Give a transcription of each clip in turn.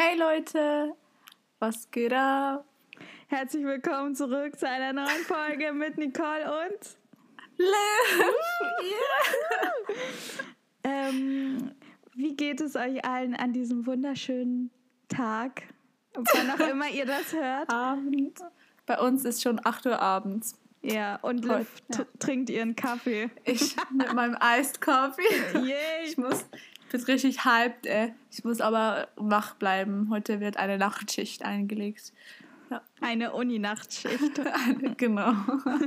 Hey Leute, was geht ab? Herzlich willkommen zurück zu einer neuen Folge mit Nicole und Liv. ähm, wie geht es euch allen an diesem wunderschönen Tag? Wann auch immer ihr das hört. Abend. Bei uns ist schon 8 Uhr abends. Ja, und Liv ja. trinkt ihren Kaffee. Ich mit meinem Iced Coffee. Yay! Ich muss, bin richtig hyped, ey. Ich muss aber wach bleiben. Heute wird eine Nachtschicht eingelegt. Eine Uni-Nachtschicht. Genau.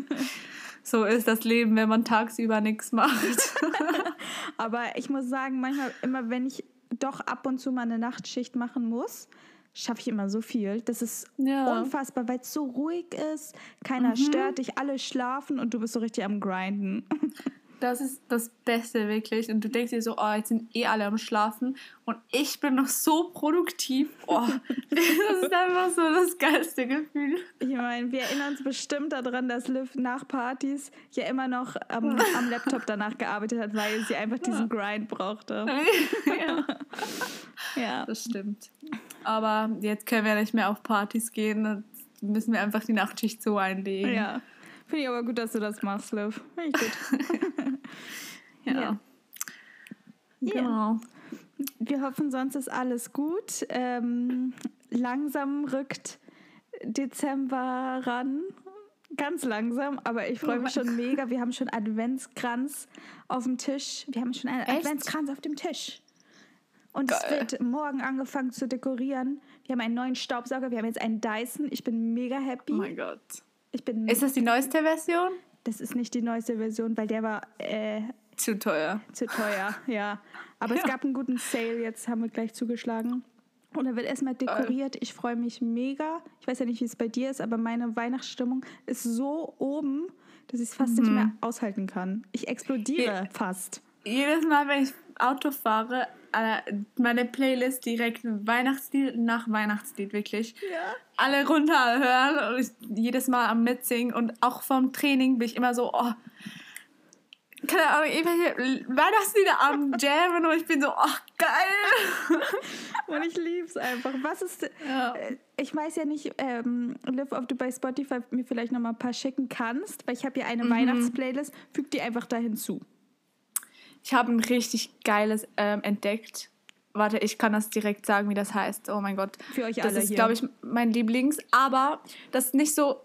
So ist das Leben, wenn man tagsüber nichts macht. Aber ich muss sagen, manchmal, immer wenn ich doch ab und zu mal eine Nachtschicht machen muss, schaffe ich immer so viel. Das ist Ja. unfassbar, weil es so ruhig ist, keiner stört dich, alle schlafen und du bist so richtig am Grinden. Das ist das Beste wirklich. Und du denkst dir so, oh, jetzt sind eh alle am Schlafen und ich bin noch so produktiv. Oh, das ist einfach so das geilste Gefühl. Ich meine, wir erinnern uns bestimmt daran, dass Liv nach Partys ja immer noch am, am Laptop danach gearbeitet hat, weil sie einfach diesen Grind brauchte. ja, Ja. das stimmt. Aber jetzt können wir nicht mehr auf Partys gehen. Dann müssen wir einfach die Nachtschicht so einlegen. ja. Finde ich aber gut, dass du das machst, Liv. Finde ich gut. ja. Ja. Genau. Wir hoffen, sonst ist alles gut. Ähm, langsam rückt Dezember ran. Ganz langsam, aber ich freue mich schon mega. Wir haben schon Adventskranz auf dem Tisch. Wir haben schon einen Echt? Adventskranz auf dem Tisch. Und es Geil. wird morgen angefangen zu dekorieren. Wir haben einen neuen Staubsauger, wir haben jetzt einen Dyson. Ich bin mega happy. Oh mein Gott. Ich bin, Ist das die neueste Version? das ist nicht die neueste Version, weil der war äh, Zu teuer. zu teuer, ja. Aber es Ja. gab einen guten Sale, jetzt haben wir gleich zugeschlagen. Und er wird erstmal dekoriert. Ich freue mich mega. Ich weiß ja nicht, wie es bei dir ist, aber meine Weihnachtsstimmung ist so oben, dass ich es fast nicht mehr aushalten kann. Ich explodiere Je- fast. Jedes Mal, wenn ich Auto fahre, meine Playlist direkt Weihnachtslied nach Weihnachtslied, wirklich. Ja. Alle runterhören und jedes Mal am Mitsingen und auch vom Training bin ich immer so, oh, keine Ahnung, irgendwelche Weihnachtslieder am Jammen und ich bin so, oh, geil. Und ich liebe es einfach. Was ist. Ja. äh, Ich weiß ja nicht, ähm, Liv, ob du bei Spotify mir vielleicht noch mal ein paar schicken kannst, weil ich habe ja eine Weihnachtsplaylist. Füg die einfach da hinzu. Ich habe ein richtig geiles ähm, entdeckt. Warte, ich kann das direkt sagen, wie das heißt. Oh mein Gott. Für euch das alle ist, hier. glaube ich, mein Lieblings. Aber das ist nicht so.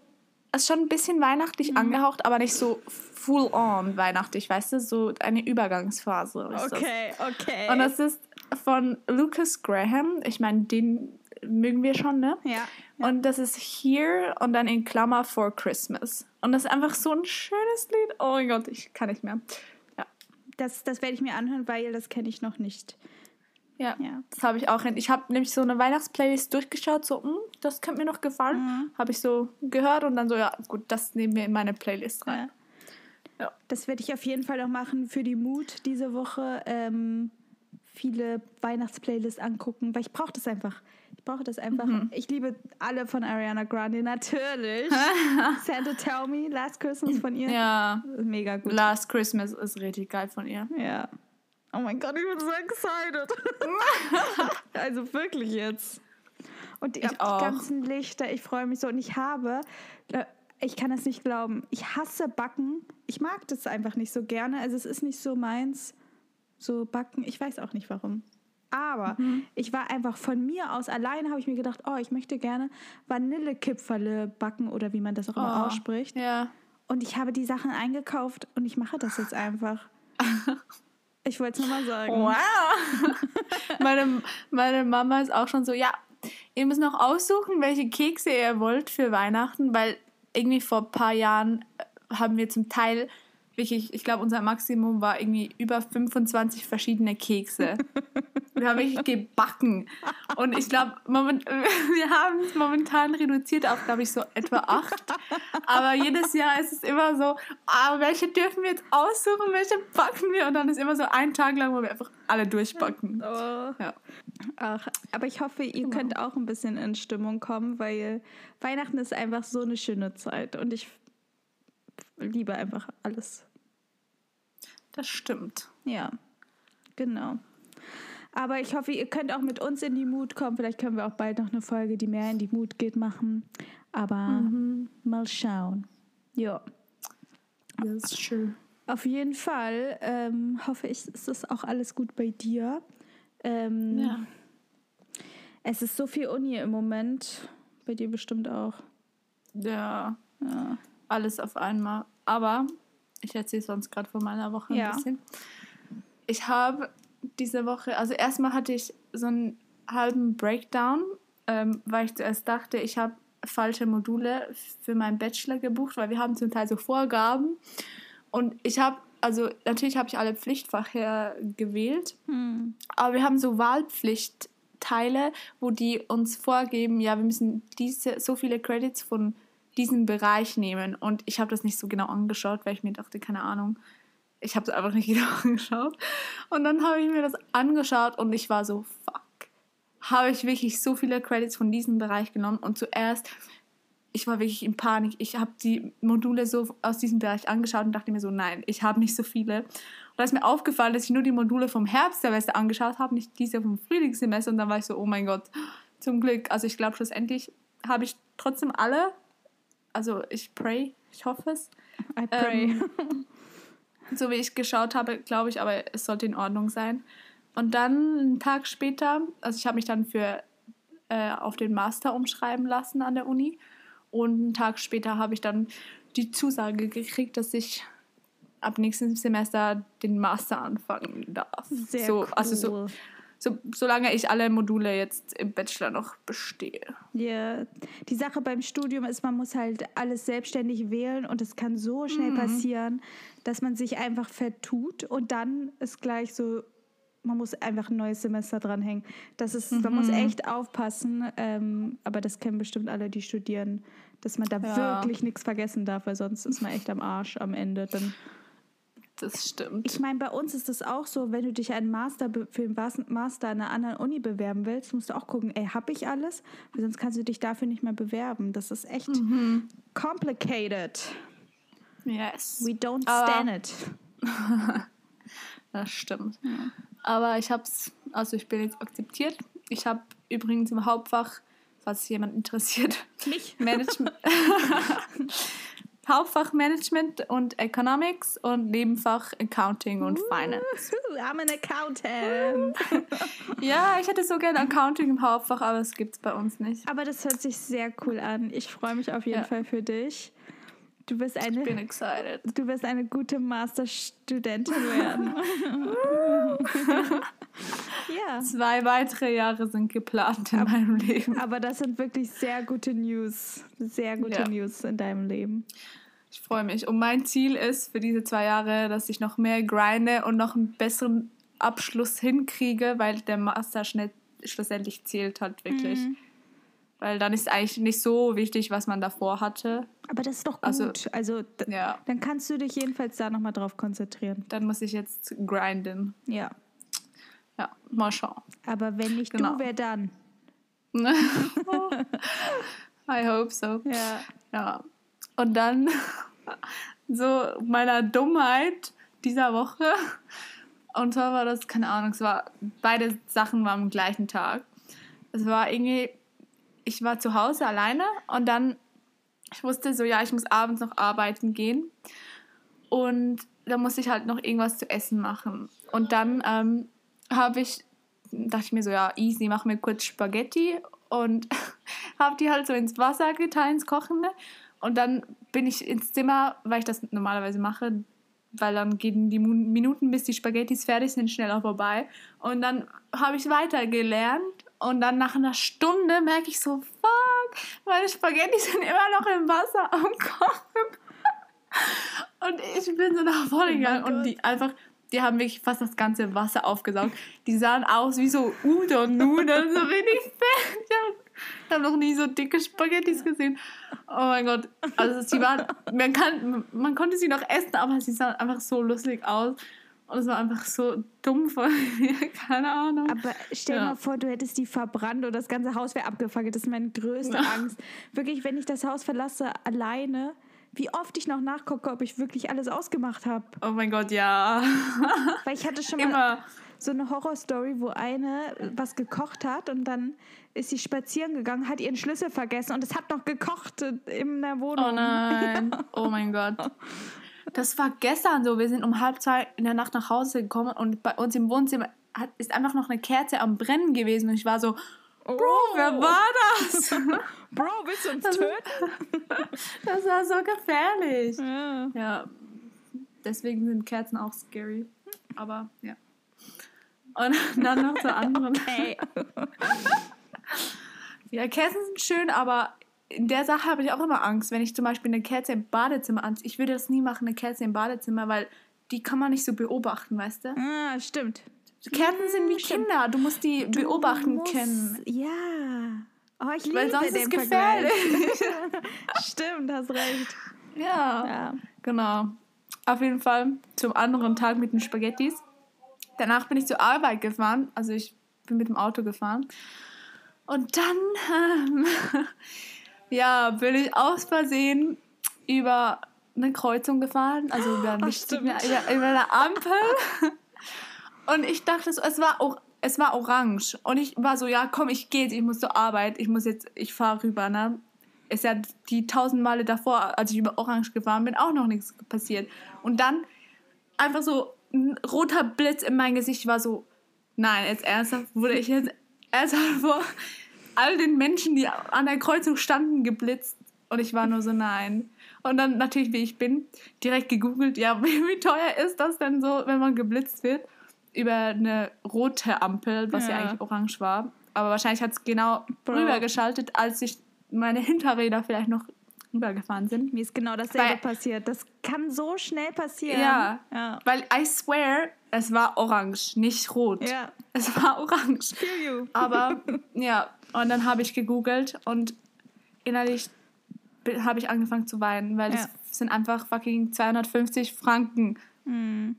Es ist schon ein bisschen weihnachtlich Mhm. angehaucht, aber nicht so full on weihnachtlich, weißt du? So eine Übergangsphase. Ist das. Okay, okay. Und das ist von Lucas Graham. Ich meine, den mögen wir schon, ne? ja. Und das ist Here und dann in Klammer for Christmas. Und das ist einfach so ein schönes Lied. Oh mein Gott, ich kann nicht mehr. Ja. Das, das werde ich mir anhören, weil das kenne ich noch nicht. Ja, Ja. das habe ich auch. Ich habe nämlich so eine Weihnachtsplaylist durchgeschaut, so, hm, das könnte mir noch gefallen. Mhm. Habe ich so gehört und dann so, ja, gut, das nehmen wir in meine Playlist rein. Ja. Das werde ich auf jeden Fall noch machen für die Mut diese Woche. Ähm, viele Weihnachtsplaylists angucken, weil ich brauche das einfach. Ich brauche das einfach. Mhm. Ich liebe alle von Ariana Grande, natürlich. Santa Tell Me, Last Christmas von ihr. Ja, Mega gut. Last Christmas ist richtig geil von ihr. ja. Oh mein Gott, ich bin so excited. also wirklich jetzt. Und die, Ich die ganzen Lichter, ich freue mich so. Und ich habe, äh, ich kann es nicht glauben, ich hasse Backen. Ich mag das einfach nicht so gerne. Also es ist nicht so meins, so Backen. Ich weiß auch nicht warum. Aber Mhm. ich war einfach von mir aus alleine, habe ich mir gedacht, oh, ich möchte gerne Vanillekipferle backen oder wie man das auch immer Oh, ausspricht. Ja. Und ich habe die Sachen eingekauft und ich mache das jetzt einfach. Ich wollte es nur mal sagen. Wow. meine, meine Mama ist auch schon so, ja, ihr müsst noch aussuchen, welche Kekse ihr wollt für Weihnachten, weil irgendwie vor ein paar Jahren äh, haben wir zum Teil wirklich, ich glaube, unser Maximum war irgendwie über 25 verschiedene Kekse. Wir haben wirklich gebacken. Und ich glaube, moment, wir haben es momentan reduziert auf, glaube ich, so etwa acht. Aber jedes Jahr ist es immer so, ah, welche dürfen wir jetzt aussuchen, welche backen wir? Und dann ist immer so ein Tag lang, wo wir einfach alle durchbacken. Oh. Ja. Ach, aber ich hoffe, ihr Genau. könnt auch ein bisschen in Stimmung kommen, weil Weihnachten ist einfach so eine schöne Zeit und ich liebe einfach alles. Das stimmt. Ja, genau. Aber ich hoffe, ihr könnt auch mit uns in die Mut kommen. Vielleicht können wir auch bald noch eine Folge, die mehr in die Mut geht, machen. Aber mhm. mal schauen. Ja. Das ist schön. Auf jeden Fall ähm, hoffe ich, ist das auch alles gut bei dir. Ähm, ja. Es ist so viel Uni im Moment. Bei dir bestimmt auch. Ja. ja. Alles auf einmal. Aber ich erzähle sonst gerade von meiner Woche ein ja. bisschen. Ich habe diese Woche, also erstmal hatte ich so einen halben Breakdown, ähm, weil ich zuerst dachte, ich habe falsche Module für meinen Bachelor gebucht, weil wir haben zum Teil so Vorgaben. Und ich habe, also natürlich habe ich alle Pflichtfächer gewählt, hm. aber wir haben so Wahlpflichtteile, wo die uns vorgeben, ja, wir müssen diese so viele Credits von diesem Bereich nehmen. Und ich habe das nicht so genau angeschaut, weil ich mir dachte, keine Ahnung, ich habe es einfach nicht genau angeschaut. Und dann habe ich mir das angeschaut und ich war so, fuck. Habe ich wirklich so viele Credits von diesem Bereich genommen und zuerst, ich war wirklich in Panik. Ich habe die Module so aus diesem Bereich angeschaut und dachte mir so, nein, ich habe nicht so viele. Und da ist mir aufgefallen, dass ich nur die Module vom Herbstsemester angeschaut habe, nicht diese vom Frühlingssemester. Und dann war ich so, oh mein Gott, zum Glück. Also ich glaube, schlussendlich habe ich trotzdem alle. Also ich pray, ich hoffe es. I pray. Ähm, so wie ich geschaut habe, glaube ich, aber es sollte in Ordnung sein. Und dann einen Tag später, also ich habe mich dann für äh, auf den Master umschreiben lassen an der Uni. Und einen Tag später habe ich dann die Zusage gekriegt, dass ich ab nächstem Semester den Master anfangen darf. Sehr so, cool. Also so, so, solange ich alle Module jetzt im Bachelor noch bestehe. Ja, yeah. die Sache beim Studium ist, man muss halt alles selbstständig wählen und es kann so schnell mhm. passieren, dass man sich einfach vertut und dann ist gleich so, man muss einfach ein neues Semester dranhängen. Das ist, mhm. man muss mhm. echt aufpassen, ähm, aber das kennen bestimmt alle, die studieren, dass man da ja. wirklich nichts vergessen darf, weil sonst ist man echt am Arsch am Ende. Dann das stimmt. Ich meine, bei uns ist es auch so, wenn du dich einen Master für einen Master an einer anderen Uni bewerben willst, musst du auch gucken, ey, habe ich alles? Weil sonst kannst du dich dafür nicht mehr bewerben. Das ist echt mhm. complicated. Yes. We don't stand it. das stimmt. Ja. Aber ich habe es, also ich bin jetzt akzeptiert. Ich habe übrigens im Hauptfach, falls jemand interessiert, mich Management. Hauptfach Management und Economics und Nebenfach Accounting und Finance. I'm an accountant. ja, ich hätte so gerne Accounting im Hauptfach, aber es gibt es bei uns nicht. Aber das hört sich sehr cool an. Ich freue mich auf jeden ja. Fall für dich. Du wirst eine, ich bin excited. Du wirst eine gute Masterstudentin werden. ja. Zwei weitere Jahre sind geplant in aber, meinem Leben. Aber das sind wirklich sehr gute News. Sehr gute ja. News in deinem Leben. Ich freue mich. Und mein Ziel ist für diese zwei Jahre, dass ich noch mehr grinde und noch einen besseren Abschluss hinkriege, weil der Master schlussendlich zählt hat, wirklich. Mhm. Weil dann ist eigentlich nicht so wichtig, was man davor hatte. Aber das ist doch also, gut. Also, also ja. dann kannst du dich jedenfalls da nochmal drauf konzentrieren. Dann muss ich jetzt grinden. Ja. Ja, mal schauen. Aber wenn nicht genau. du, wer dann? I hope so. Ja. Ja. Und dann so meiner Dummheit dieser Woche. Und zwar war das, keine Ahnung, es war, beide Sachen waren am gleichen Tag. Es war irgendwie, ich war zu Hause alleine und dann, ich wusste so, ja, ich muss abends noch arbeiten gehen. Und da musste ich halt noch irgendwas zu essen machen. Und dann ähm, habe ich, dachte ich mir so, ja, easy, mach mir kurz Spaghetti und habe die halt so ins Wasser getan, ins Kochende. Und dann bin ich ins Zimmer, weil ich das normalerweise mache, weil dann gehen die Minuten, bis die Spaghettis fertig sind, schneller vorbei. Und dann habe ich weiter gelernt und dann nach einer Stunde merke ich so, fuck, meine Spaghetti sind immer noch im Wasser am Kochen. Und ich bin so nach vorne oh gegangen oh und die einfach, die haben wirklich fast das ganze Wasser aufgesaugt. Die sahen aus wie so Udon-Nudeln, so wenig fett. Ich habe noch nie so dicke Spaghettis gesehen. Oh mein Gott. Also sie waren, man, kann, man konnte sie noch essen, aber sie sahen einfach so lustig aus. Und es war einfach so dumm von mir, keine Ahnung. Aber stell dir ja. mal vor, du hättest die verbrannt und das ganze Haus wäre abgefangen. Das ist meine größte ja. Angst. Wirklich, wenn ich das Haus verlasse, alleine, wie oft ich noch nachgucke, ob ich wirklich alles ausgemacht habe. Oh mein Gott, ja. Weil ich hatte schon mal. Immer. so eine Horrorstory, wo eine was gekocht hat und dann ist sie spazieren gegangen, hat ihren Schlüssel vergessen und es hat noch gekocht in der Wohnung. Oh nein. Ja. Oh mein Gott. Das war gestern so. Wir sind um halb zwei in der Nacht nach Hause gekommen und bei uns im Wohnzimmer hat, ist einfach noch eine Kerze am Brennen gewesen und ich war so, Bro, wer war das? Bro, willst du uns töten? das war so gefährlich. Ja. ja. Deswegen sind Kerzen auch scary. Aber ja. Und dann noch zur anderen. Hey. ja, Kerzen sind schön, aber in der Sache habe ich auch immer Angst, wenn ich zum Beispiel eine Kerze im Badezimmer anziehe. Ich würde das nie machen, eine Kerze im Badezimmer, weil die kann man nicht so beobachten, weißt du? Ah, stimmt. Kerzen sind wie stimmt. Kinder. Du musst die du beobachten musst, können. Ja. Oh, ich liebe Weil sonst ist es gefährlich. stimmt, hast recht. Ja. ja. Genau. Auf jeden Fall zum anderen Tag mit den Spaghettis. Danach bin ich zur Arbeit gefahren. Also ich bin mit dem Auto gefahren. Und dann ähm, ja, bin ich aus Versehen über eine Kreuzung gefahren, also über, nicht, über, über eine Ampel. Und ich dachte, es war, es war orange. Und ich war so, ja, komm, ich gehe jetzt, ich muss zur Arbeit, ich muss jetzt, ich fahre rüber, ne? Ist ja die tausend Male davor, als ich über orange gefahren bin, auch noch nichts passiert. Und dann einfach so ein roter Blitz in mein Gesicht war so, nein, jetzt ernsthaft, wurde ich jetzt ernsthaft vor all den Menschen, die an der Kreuzung standen, geblitzt. Und ich war nur so, nein. Und dann natürlich, wie ich bin, direkt gegoogelt, ja, wie teuer ist das denn so, wenn man geblitzt wird? Über eine rote Ampel, was ja, ja eigentlich orange war. Aber wahrscheinlich hat es genau Bro. rübergeschaltet, als ich meine Hinterräder vielleicht noch rübergefahren sind. Mir ist genau dasselbe weil, passiert. Das kann so schnell passieren. Ja, ja, weil I swear, es war orange, nicht rot. Ja. Es war orange. Aber ja, und dann habe ich gegoogelt und innerlich habe ich angefangen zu weinen, weil ja. das sind einfach fucking 250 Franken. Mhm.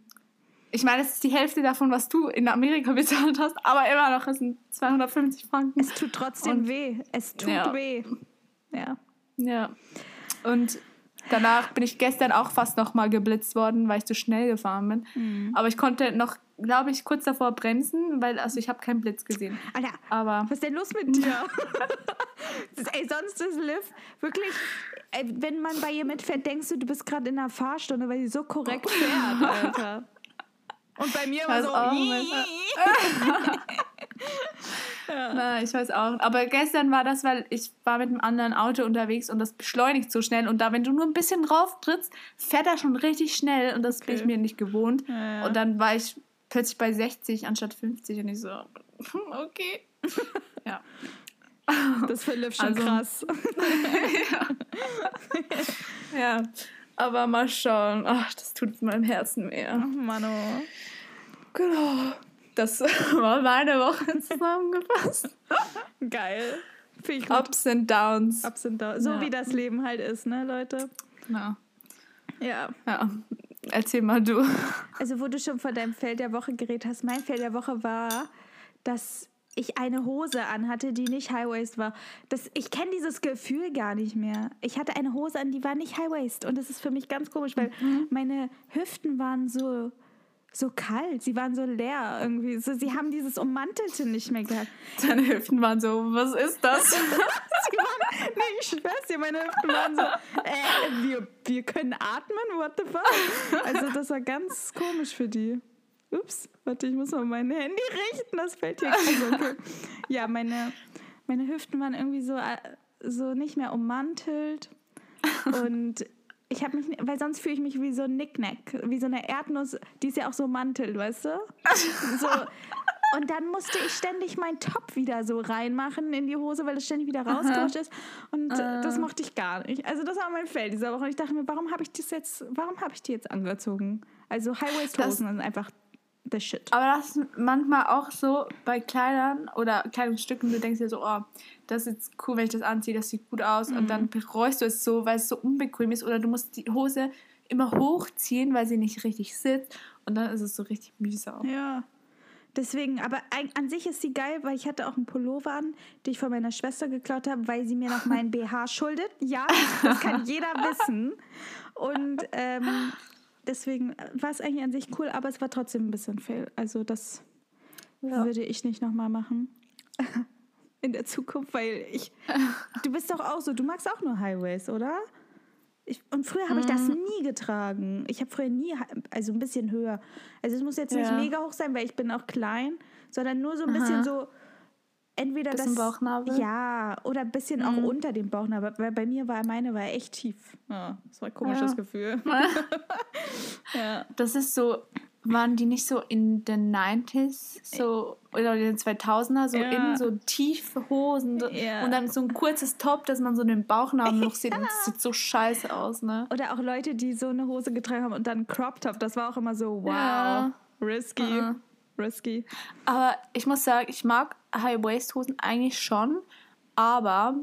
Ich meine, das ist die Hälfte davon, was du in Amerika bezahlt hast, aber immer noch, es sind 250 Franken. Es tut trotzdem und, weh. Es tut ja. weh. Ja. Ja. Und danach bin ich gestern auch fast noch mal geblitzt worden, weil ich zu schnell gefahren bin. Mhm. Aber ich konnte noch, glaube ich, kurz davor bremsen, weil also ich habe keinen Blitz gesehen. Alter, aber was ist denn los mit dir? ey, sonst ist Liv wirklich, ey, wenn man bei ihr mitfährt, denkst du, du bist gerade in einer Fahrstunde, weil sie so korrekt fährt, Alter. Und bei mir war so. Auch ja. Na, ich weiß auch. Aber gestern war das, weil ich war mit einem anderen Auto unterwegs und das beschleunigt so schnell. Und da, wenn du nur ein bisschen drauf trittst, fährt er schon richtig schnell und das okay. bin ich mir nicht gewohnt. Ja, ja. Und dann war ich plötzlich bei 60 anstatt 50 und ich so, okay. ja. Das verläuft schon also, krass. ja. ja. Aber mal schauen. Ach, das tut meinem Herzen weh. Ach, Mano. Genau. Das war meine Woche zusammengefasst. Geil. Ups and Downs. Ups and Downs. So ja. wie das Leben halt ist, ne, Leute? Genau. Ja. Ja. Erzähl mal du. Also, wo du schon von deinem Feld der Woche geredet hast, mein Feld der Woche war, dass ich eine Hose anhatte, die nicht High Waist war. Das, ich kenne dieses Gefühl gar nicht mehr. Ich hatte eine Hose an, die war nicht High Waist. Und das ist für mich ganz komisch, weil mhm. meine Hüften waren so so kalt, sie waren so leer irgendwie. So, sie haben dieses Ummantelte nicht mehr gehabt. Deine Hüften waren so, was ist das? sie waren, nee, ich schwör's dir, meine Hüften waren so, äh, wir, wir können atmen, what the fuck? Also das war ganz komisch für die. Ups, warte, ich muss mal mein Handy richten, das fällt hier. Also, okay. Ja, meine, meine Hüften waren irgendwie so, äh, so nicht mehr ummantelt. Und ich habe mich, weil sonst fühle ich mich wie so ein Nicknack, wie so eine Erdnuss, die ist ja auch so mantelt, weißt du? So. Und dann musste ich ständig meinen Top wieder so reinmachen in die Hose, weil es ständig wieder rausgerutscht ist. Und uh. das mochte ich gar nicht. Also das war mein Feld dieser Woche. Und ich dachte mir, warum habe ich das jetzt, warum habe ich die jetzt angezogen? Also High-Waist-Hosen sind einfach the shit. Aber das ist manchmal auch so bei Kleidern oder Kleidungsstücken, du denkst dir so, oh, das ist jetzt cool, wenn ich das anziehe, das sieht gut aus. Mhm. Und dann bereust du es so, weil es so unbequem ist. Oder du musst die Hose immer hochziehen, weil sie nicht richtig sitzt. Und dann ist es so richtig mühsam. Ja. Deswegen, aber an sich ist sie geil, weil ich hatte auch einen Pullover an, den ich von meiner Schwester geklaut habe, weil sie mir noch meinen BH schuldet. Ja, das kann jeder wissen. Und ähm, deswegen war es eigentlich an sich cool, aber es war trotzdem ein bisschen fail. Also das Ja. Würde ich nicht nochmal machen. In der Zukunft, weil ich. du bist doch auch so, du magst auch nur Highways, oder? Ich, und früher habe ich das mhm. nie getragen. Ich habe früher nie, also ein bisschen höher. Also es muss jetzt ja. nicht mega hoch sein, weil ich bin auch klein, sondern nur so ein Aha. bisschen so entweder bisschen das Bauchnabel. Ja, oder ein bisschen mhm. auch unter dem Bauchnabel, weil bei mir war meine war echt tief. Ja, das war ein komisches ja. Gefühl. ja. Das ist so waren die nicht so in den 90s so oder in den 2000er so ja. in so tiefe Hosen ja. und dann so ein kurzes Top, dass man so den Bauchnabel noch sieht ja. und das sieht so scheiße aus, ne? Oder auch Leute, die so eine Hose getragen haben und dann Crop Top, das war auch immer so wow, risky. Uh risky. Aber ich muss sagen, ich mag High-Waist-Hosen eigentlich schon, aber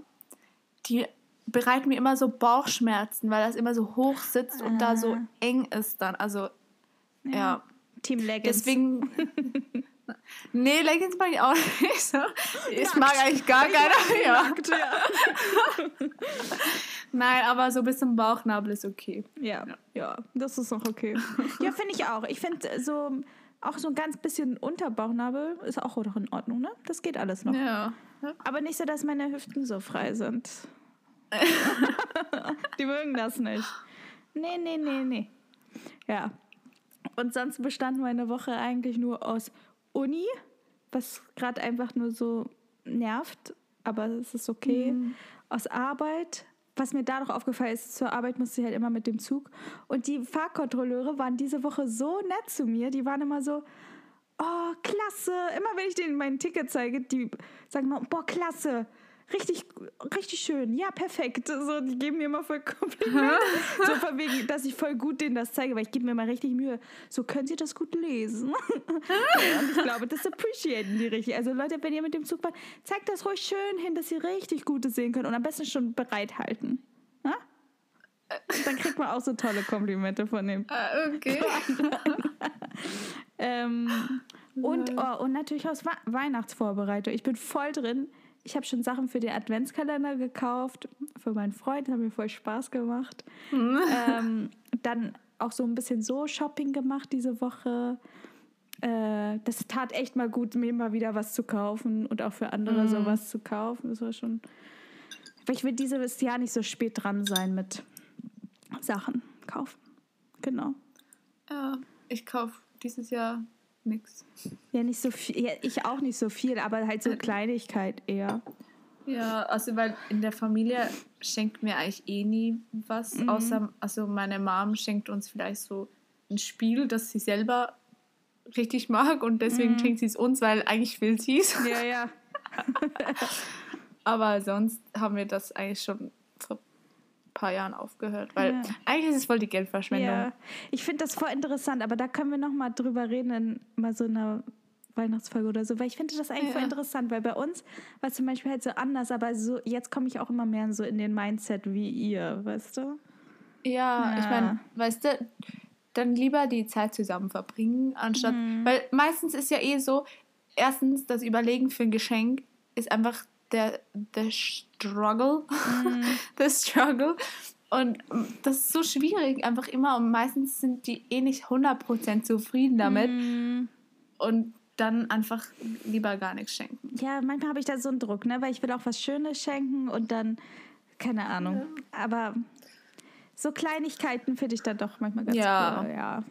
die bereiten mir immer so Bauchschmerzen, weil das immer so hoch sitzt und da so ah. eng ist dann. Also, ja. ja. Team Leggings. Deswegen. nee, Leggings mag ich auch nicht so. Ich nackt. mag eigentlich gar keine. Ja. Nackt, ja. Nein, aber so bis zum Bauchnabel ist okay. Ja, ja, das ist auch okay. ja, finde ich auch. Ich finde so auch so ein ganz bisschen Unterbauchnabel ist auch noch in Ordnung, ne? Das geht alles noch. Ja. Aber nicht so, dass meine Hüften so frei sind. Die mögen das nicht. Nee, nee, nee, nee. Ja. Und sonst bestand meine Woche eigentlich nur aus Uni, was gerade einfach nur so nervt, aber es ist okay. Mhm. Aus Arbeit, was mir da noch aufgefallen ist, zur Arbeit musste ich halt immer mit dem Zug. Und die Fahrkontrolleure waren diese Woche so nett zu mir. Die waren immer so, oh, klasse. Immer wenn ich denen mein Ticket zeige, die sagen immer, boah, klasse richtig, richtig schön, ja, perfekt. So, die geben mir immer voll Komplimente. so von wegen, dass ich voll gut denen das zeige, weil ich gebe mir mal richtig Mühe. So, können sie das gut lesen? und ich glaube, das appreciaten die richtig. Also Leute, wenn ihr mit dem Zug fahrt, zeigt das ruhig schön hin, dass sie richtig Gutes sehen können und am besten schon bereithalten. Ja? Dann kriegt man auch so tolle Komplimente von dem. Ah, okay. ähm, und, oh, und natürlich aus Weihnachtsvorbereitung. Ich bin voll drin ich habe schon Sachen für den Adventskalender gekauft, für meinen Freund, hat mir voll Spaß gemacht. Mhm. Ähm, dann auch so ein bisschen so Shopping gemacht diese Woche. Äh, das tat echt mal gut, mir mal wieder was zu kaufen und auch für andere mhm. sowas zu kaufen. Das war schon. Ich will dieses Jahr nicht so spät dran sein mit Sachen kaufen. Genau. Ja, ich kaufe dieses Jahr nix. Ja, nicht so viel. Ja, ich auch nicht so viel, aber halt so. Kleinigkeit eher. Ja, also weil in der Familie schenkt mir eigentlich eh nie was, mhm. außer, also meine Mom schenkt uns vielleicht so ein Spiel, das sie selber richtig mag und deswegen mhm. schenkt sie es uns, weil eigentlich will sie es. Ja, ja. aber sonst haben wir das eigentlich schon paar Jahren aufgehört, weil ja. eigentlich ist es voll die Geldverschwendung. Ja. Ich finde das voll interessant, aber da können wir noch mal drüber reden in mal so einer Weihnachtsfolge oder so, weil ich finde das eigentlich ja. voll interessant, weil bei uns war es zum Beispiel halt so anders, aber so jetzt komme ich auch immer mehr so in den Mindset wie ihr, weißt du? Ja, ja. ich meine, weißt du, dann lieber die Zeit zusammen verbringen, anstatt, mhm. weil meistens ist ja eh so, erstens das Überlegen für ein Geschenk ist einfach der, der Struggle. Mhm. der Struggle. Und das ist so schwierig, einfach immer. Und meistens sind die eh nicht 100% zufrieden damit. Mhm. Und dann einfach lieber gar nichts schenken. Ja, manchmal habe ich da so einen Druck, ne? weil ich will auch was Schönes schenken und dann, keine Ahnung. Ja. Aber so Kleinigkeiten finde ich dann doch manchmal ganz ja. cool. Ja,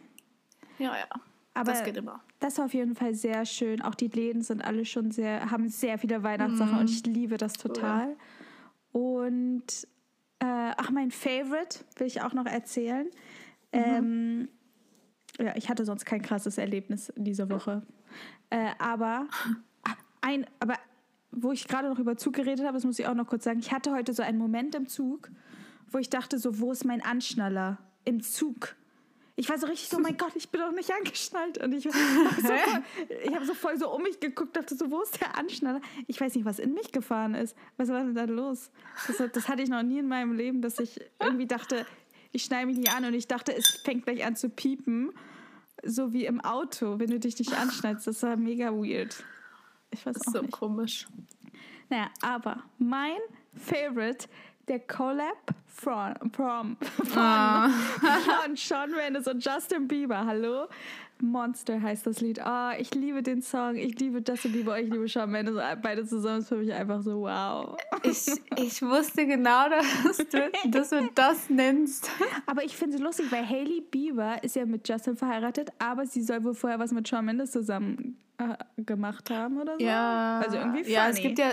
ja. ja. Aber das geht immer. Das war auf jeden Fall sehr schön. Auch die Läden sind alle schon sehr, haben sehr viele Weihnachtssachen mm. und ich liebe das total. Cool. Und äh, ach, mein Favorite will ich auch noch erzählen. Mhm. Ähm, ja, ich hatte sonst kein krasses Erlebnis diese Woche. Äh, aber ein, aber wo ich gerade noch über Zug geredet habe, das muss ich auch noch kurz sagen. Ich hatte heute so einen Moment im Zug, wo ich dachte so, wo ist mein Anschnaller im Zug? Ich war so richtig so, mein Gott, ich bin doch nicht angeschnallt. Und ich, so ich habe so voll so um mich geguckt, dachte so, wo ist der Anschnaller? Ich weiß nicht, was in mich gefahren ist. Was war denn da los? Das, das hatte ich noch nie in meinem Leben, dass ich irgendwie dachte, ich schneide mich nicht an und ich dachte, es fängt gleich an zu piepen. So wie im Auto, wenn du dich nicht anschneidest. Das war mega weird. Ich weiß das ist auch so nicht. komisch. Naja, aber mein Favorite der Collab von, from, von, von Sean Mendes und Justin Bieber, hallo, Monster heißt das Lied. Oh, ich liebe den Song. Ich liebe Justin Bieber, ich liebe Shawn Mendes. Beide zusammen ist für mich einfach so wow. Ich, ich wusste genau, dass du, dass du das nennst. Aber ich finde es lustig, weil Hailey Bieber ist ja mit Justin verheiratet, aber sie soll wohl vorher was mit Shawn Mendes zusammen äh, gemacht haben oder so. Ja. Also irgendwie funny. Ja, es gibt ja,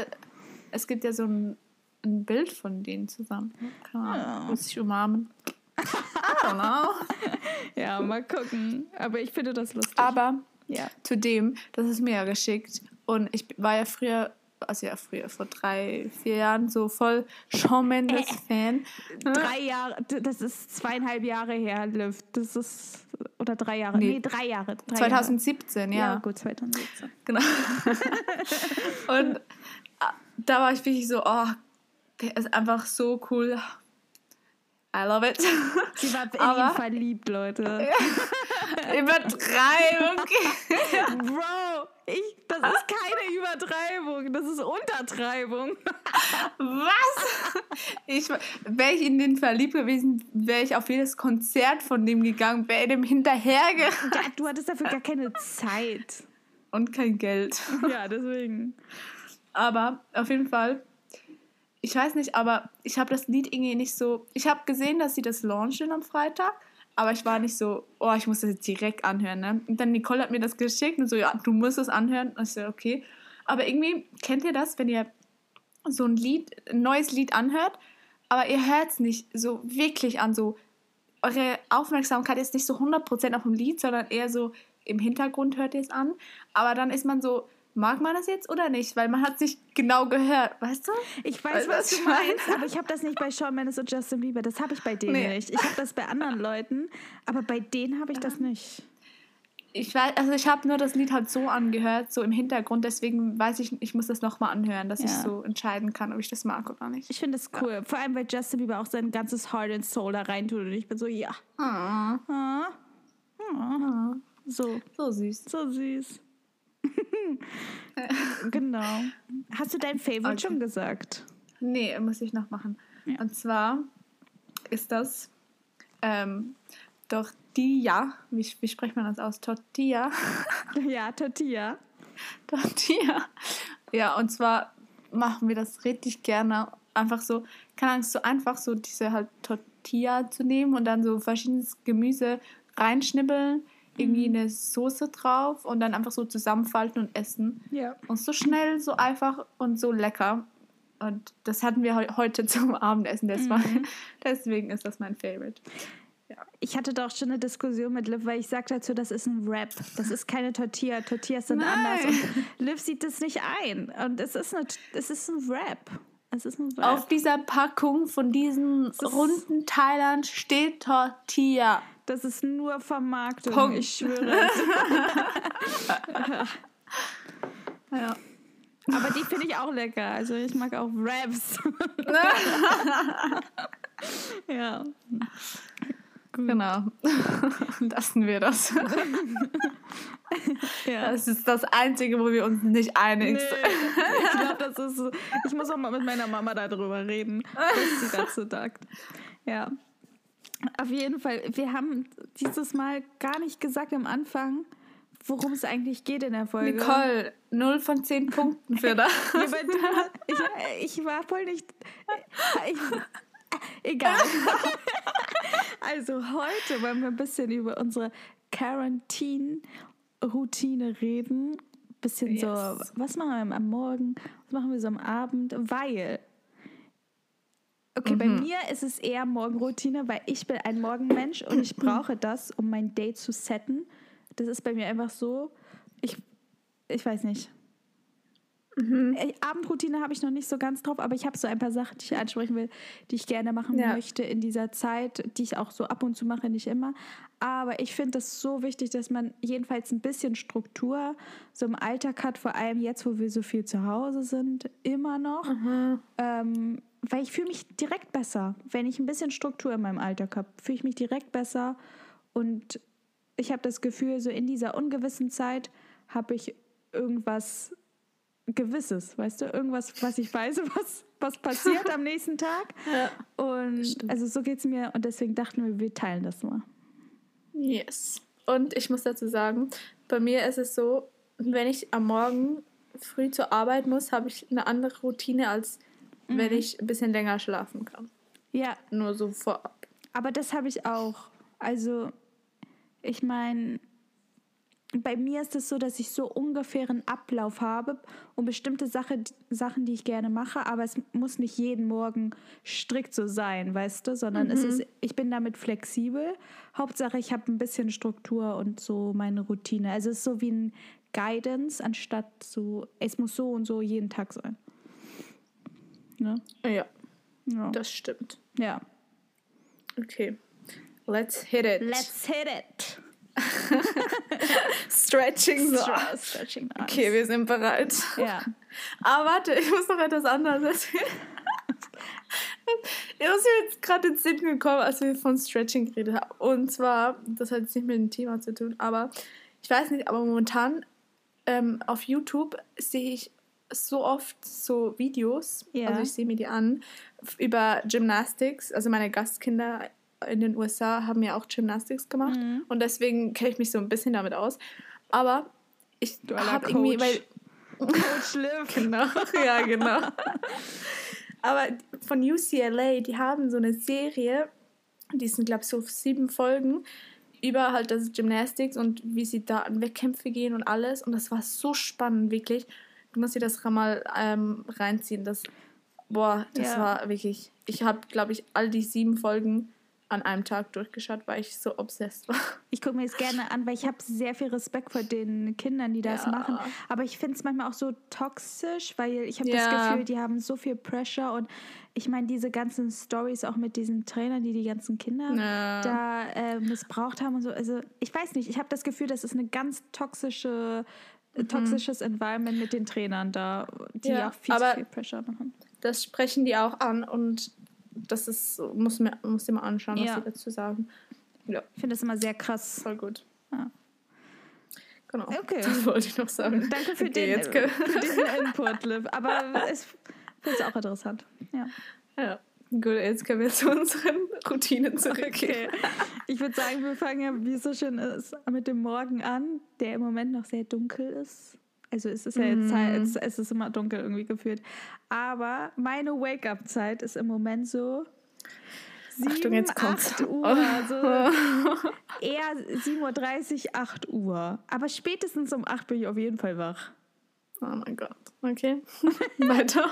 es gibt ja so ein, ein Bild von denen zusammen. Keine Ahnung, ja. sich umarmen. I don't know. ja, mal gucken. Aber ich finde das lustig. Aber ja. zu dem, das ist mir ja geschickt. Und ich war ja früher, also ja früher, vor drei, vier Jahren so voll Shawn Mendes-Fan. Äh, drei Jahre, das ist zweieinhalb Jahre her, Liv. Das ist, oder drei Jahre, nee, nee drei Jahre. Drei 2017, Jahre. ja. Ja, gut, 2017. Genau. Und ah, da war ich wirklich so, oh, ist einfach so cool. I love it. Sie war in Aber, ihn verliebt, Leute. Übertreibung. Bro, ich, das ist keine Übertreibung, das ist Untertreibung. Was? Ich, wäre ich in den verliebt gewesen, wäre ich auf jedes Konzert von dem gegangen, wäre dem hinterhergerannt. Ja, du hattest dafür gar keine Zeit. Und kein Geld. Ja, deswegen. Aber auf jeden Fall ich weiß nicht, aber ich habe das Lied irgendwie nicht so. Ich habe gesehen, dass sie das launchen am Freitag, aber ich war nicht so, oh, ich muss das jetzt direkt anhören. Ne? Und dann Nicole hat mir das geschickt und so, ja, du musst es anhören. Und ich so, okay. Aber irgendwie, kennt ihr das, wenn ihr so ein Lied, ein neues Lied anhört, aber ihr hört es nicht so wirklich an, so eure Aufmerksamkeit ist nicht so 100% auf dem Lied, sondern eher so im Hintergrund hört ihr es an. Aber dann ist man so, mag man das jetzt oder nicht? Weil man hat sich genau gehört, weißt du? Ich weiß, was, was du meinst, aber ich habe das nicht bei Shawn Mendes und Justin Bieber. Das habe ich bei denen nee. nicht. Ich habe das bei anderen Leuten, aber bei denen habe ich das nicht. Ich weiß, also ich habe nur das Lied halt so angehört, so im Hintergrund, deswegen weiß ich, ich muss das nochmal anhören, dass ja. ich so entscheiden kann, ob ich das mag oder nicht. Ich finde das cool. Ja. Vor allem, weil Justin Bieber auch sein ganzes Heart and Soul da reintut und ich bin so, ja. Ah. Ah. Ah. So. So süß. So süß. genau. Hast du dein Favorite okay. schon gesagt? Nee, muss ich noch machen. Ja. Und zwar ist das ähm, Tortilla. Wie, wie spricht man das aus? Tortilla? ja, Tortilla. Tortilla. Ja, und zwar machen wir das richtig gerne. Einfach so, keine Angst, so einfach so diese halt Tortilla zu nehmen und dann so verschiedenes Gemüse reinschnibbeln irgendwie mhm. eine Soße drauf und dann einfach so zusammenfalten und essen. Ja. Und so schnell, so einfach und so lecker. Und das hatten wir heute zum Abendessen, deswegen, mhm. deswegen ist das mein Favorite. Ja. Ich hatte doch schon eine Diskussion mit Liv, weil ich sagte dazu, das ist ein Wrap. Das ist keine Tortilla. Tortillas sind Nein. anders. Und Liv sieht das nicht ein. Und es ist, eine, es ist ein Wrap. Es ist ein Wrap. Auf dieser Packung von diesen runden Teilern steht Tortilla. Das ist nur Vermarktung, Punkt. ich schwöre. ja. Aber die finde ich auch lecker. Also ich mag auch Raps. ja. Gut. Genau. Lassen wir das. ja. Das ist das Einzige, wo wir uns nicht einig sind. Nee, ich glaube, das ist. Ich muss auch mal mit meiner Mama darüber reden, was sie dazu sagt. Ja. Auf jeden Fall, wir haben dieses Mal gar nicht gesagt am Anfang, worum es eigentlich geht in der Folge. Nicole, 0 von 10 Punkten für das. ich, ich war voll nicht. Ich, egal. also heute wollen wir ein bisschen über unsere Quarantine-Routine reden. Bisschen yes. so, was machen wir am Morgen, was machen wir so am Abend, weil Okay, mhm. bei mir ist es eher Morgenroutine, weil ich bin ein Morgenmensch und ich brauche das, um mein Day zu setten. Das ist bei mir einfach so. Ich, ich weiß nicht. Mhm. Äh, Abendroutine habe ich noch nicht so ganz drauf, aber ich habe so ein paar Sachen, die ich ansprechen will, die ich gerne machen ja. möchte in dieser Zeit, die ich auch so ab und zu mache, nicht immer. Aber ich finde das so wichtig, dass man jedenfalls ein bisschen Struktur so im Alltag hat, vor allem jetzt, wo wir so viel zu Hause sind, immer noch. Mhm. Ähm, weil ich fühle mich direkt besser, wenn ich ein bisschen Struktur in meinem Alltag habe, fühle ich mich direkt besser und ich habe das Gefühl, so in dieser ungewissen Zeit habe ich irgendwas Gewisses, weißt du, irgendwas, was ich weiß, was, was passiert am nächsten Tag. Ja, und also so geht es mir und deswegen dachten wir, wir teilen das mal. Yes. Und ich muss dazu sagen, bei mir ist es so, wenn ich am Morgen früh zur Arbeit muss, habe ich eine andere Routine, als mhm. wenn ich ein bisschen länger schlafen kann. Ja. Nur so vorab. Aber das habe ich auch. Also, ich meine, bei mir ist es so, dass ich so ungefähr einen Ablauf habe und bestimmte Sache, Sachen, die ich gerne mache, aber es muss nicht jeden Morgen strikt so sein, weißt du, sondern mhm. es ist, ich bin damit flexibel. Hauptsache, ich habe ein bisschen Struktur und so meine Routine. Also es ist so wie ein Guidance, anstatt so, es muss so und so jeden Tag sein. Ne? Ja. ja. Das stimmt. Ja. Okay. Let's hit it. Let's hit it. Stretching so. Stretching okay, wir sind bereit. Ja. Aber warte, ich muss noch etwas anderes erzählen. Mir ist mir jetzt gerade ins Sinn gekommen, als wir von Stretching geredet haben. Und zwar, das hat jetzt nicht mit dem Thema zu tun, aber ich weiß nicht, aber momentan ähm, auf YouTube sehe ich so oft so Videos, yeah. also ich sehe mir die an, über Gymnastics. Also meine Gastkinder in den USA haben ja auch Gymnastics gemacht mhm. und deswegen kenne ich mich so ein bisschen damit aus. Aber ich habe irgendwie, weil Coach Liv. genau, ja genau. Aber von UCLA, die haben so eine Serie, die sind glaube ich so sieben Folgen über halt das Gymnastics und wie sie da an Wettkämpfe gehen und alles und das war so spannend wirklich. Du musst dir das mal ähm, reinziehen. Das, boah, das ja. war wirklich. Ich habe glaube ich all die sieben Folgen an einem Tag durchgeschaut, weil ich so obsessed war. Ich gucke mir das gerne an, weil ich habe sehr viel Respekt vor den Kindern, die das ja. machen. Aber ich finde es manchmal auch so toxisch, weil ich habe ja. das Gefühl, die haben so viel Pressure und ich meine, diese ganzen Stories auch mit diesen Trainern, die die ganzen Kinder ja. da äh, missbraucht haben und so. Also ich weiß nicht, ich habe das Gefühl, das ist eine ganz toxische, mhm. toxisches Environment mit den Trainern da, die auch viel, viel Pressure machen. Das sprechen die auch an und das ist, muss, mir, muss dir mal anschauen, was ja. sie dazu sagen. Ja. Ich finde das immer sehr krass. Voll gut. Ja. Genau. Okay. Das wollte ich noch sagen. Danke für, okay, den, für diesen Input, Liv. Aber ich finde es auch interessant. Ja. Ja. Gut, jetzt können wir zu unseren Routinen zurückgehen. Okay. Ich würde sagen, wir fangen ja, wie es so schön ist, mit dem Morgen an, der im Moment noch sehr dunkel ist. Also es ist ja jetzt Zeit, mhm. es ist immer dunkel irgendwie gefühlt. Aber meine Wake-up-Zeit ist im Moment so 7, Achtung, jetzt kommt's. 8 Uhr. Also eher 7.30 Uhr, 8 Uhr. Aber spätestens um 8 bin ich auf jeden Fall wach. Oh mein Gott. Okay. Weiter.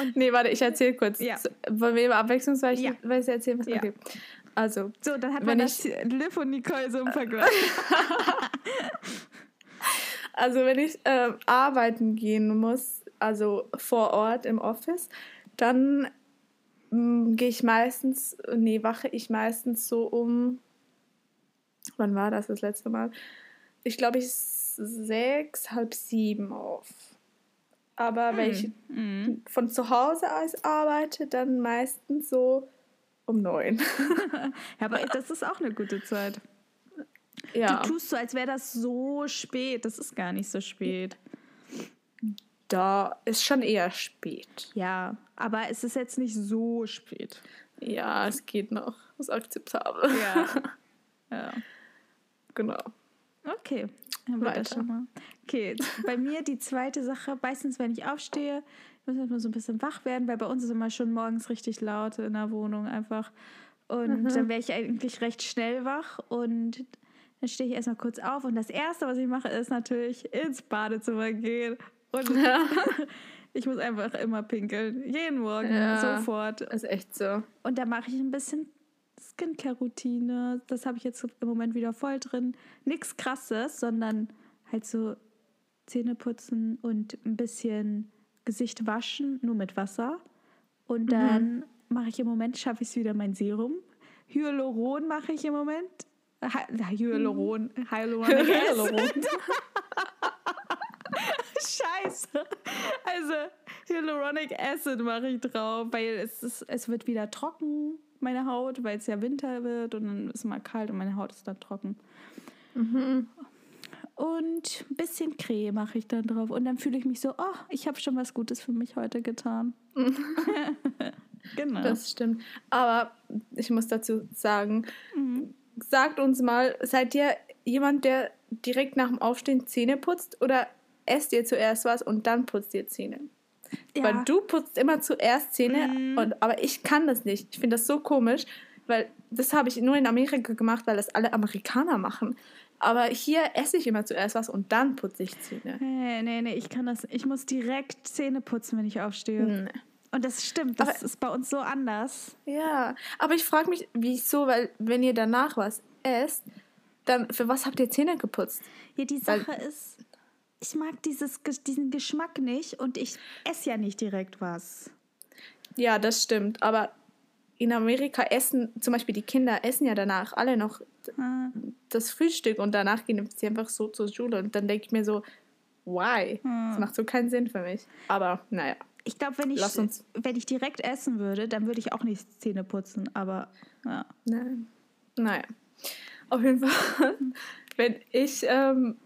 Und nee, warte, ich erzähle kurz. Ja. Wollen wir abwechslungsweise ja. erzählen? Was? Ja. Okay. Also. So, dann hat man das Liv und Nicole so im Vergleich. Also wenn ich äh, arbeiten gehen muss, also vor Ort im Office, dann mm, gehe ich meistens, nee, wache ich meistens so um, wann war das das letzte Mal? Ich glaube, ich sechs, halb sieben auf. Aber hm. wenn ich hm. von zu Hause aus arbeite, dann meistens so um neun. ja, aber das ist auch eine gute Zeit. Ja. Du tust so, als wäre das so spät. Das ist gar nicht so spät. Da ist schon eher spät. Ja, aber es ist jetzt nicht so spät. Ja, es geht noch. Ist akzeptabel. Ja. ja. Genau. Okay. Haben wir das schon mal. Okay, bei mir die zweite Sache, meistens, wenn ich aufstehe, muss ich so ein bisschen wach werden, weil bei uns ist immer schon morgens richtig laut in der Wohnung einfach. Und mhm. dann wäre ich eigentlich recht schnell wach und dann stehe ich erstmal kurz auf und das Erste, was ich mache, ist natürlich ins Badezimmer gehen. Und ja. ich muss einfach immer pinkeln. Jeden Morgen, ja, sofort. Ist echt so. Und da mache ich ein bisschen Skincare-Routine. Das habe ich jetzt im Moment wieder voll drin. Nichts krasses, sondern halt so Zähne putzen und ein bisschen Gesicht waschen, nur mit Wasser. Und mhm. dann mhm. mache ich im Moment, schaffe ich es wieder mein Serum. Hyaluron mache ich im Moment. Hyaluron. Hyaluron. Hyaluron. Scheiße. Also Hyaluronic Acid mache ich drauf, weil es, ist, es wird wieder trocken, meine Haut, weil es ja Winter wird und dann ist es mal kalt und meine Haut ist dann trocken. Mhm. Und ein bisschen Creme mache ich dann drauf. Und dann fühle ich mich so, oh, ich habe schon was Gutes für mich heute getan. genau. Das stimmt. Aber ich muss dazu sagen, mhm sagt uns mal, seid ihr jemand, der direkt nach dem Aufstehen Zähne putzt oder esst ihr zuerst was und dann putzt ihr Zähne? Ja. Weil du putzt immer zuerst Zähne, mhm. und, aber ich kann das nicht. Ich finde das so komisch, weil das habe ich nur in Amerika gemacht, weil das alle Amerikaner machen. Aber hier esse ich immer zuerst was und dann putze ich Zähne. Nee, nee, nee, ich kann das. Ich muss direkt Zähne putzen, wenn ich aufstehe. Nee. Und das stimmt, das aber, ist bei uns so anders. Ja, aber ich frage mich, wieso, weil wenn ihr danach was esst, dann für was habt ihr Zähne geputzt? Ja, die Sache weil, ist, ich mag dieses, diesen Geschmack nicht und ich esse ja nicht direkt was. Ja, das stimmt, aber in Amerika essen, zum Beispiel die Kinder essen ja danach alle noch ah. das Frühstück und danach gehen sie einfach so zur Schule und dann denke ich mir so, why? Ah. Das macht so keinen Sinn für mich. Aber naja. Ich glaube, wenn ich, wenn ich direkt essen würde, dann würde ich auch nicht Zähne putzen, aber ja. Nein. Naja. Auf jeden Fall, wenn ich ähm,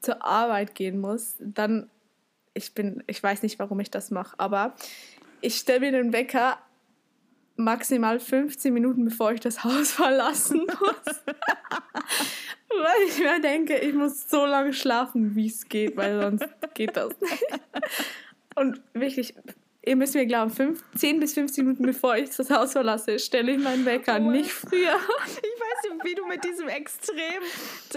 zur Arbeit gehen muss, dann, ich bin, ich weiß nicht, warum ich das mache, aber ich stelle mir den Wecker maximal 15 Minuten, bevor ich das Haus verlassen muss. weil ich mir denke, ich muss so lange schlafen, wie es geht, weil sonst geht das nicht. Und wirklich, ihr müsst mir glauben, fünf, 10 bis 15 Minuten bevor ich das Haus verlasse, stelle ich meinen Wecker, oh nicht früher. Ich weiß nicht, wie du mit diesem extrem,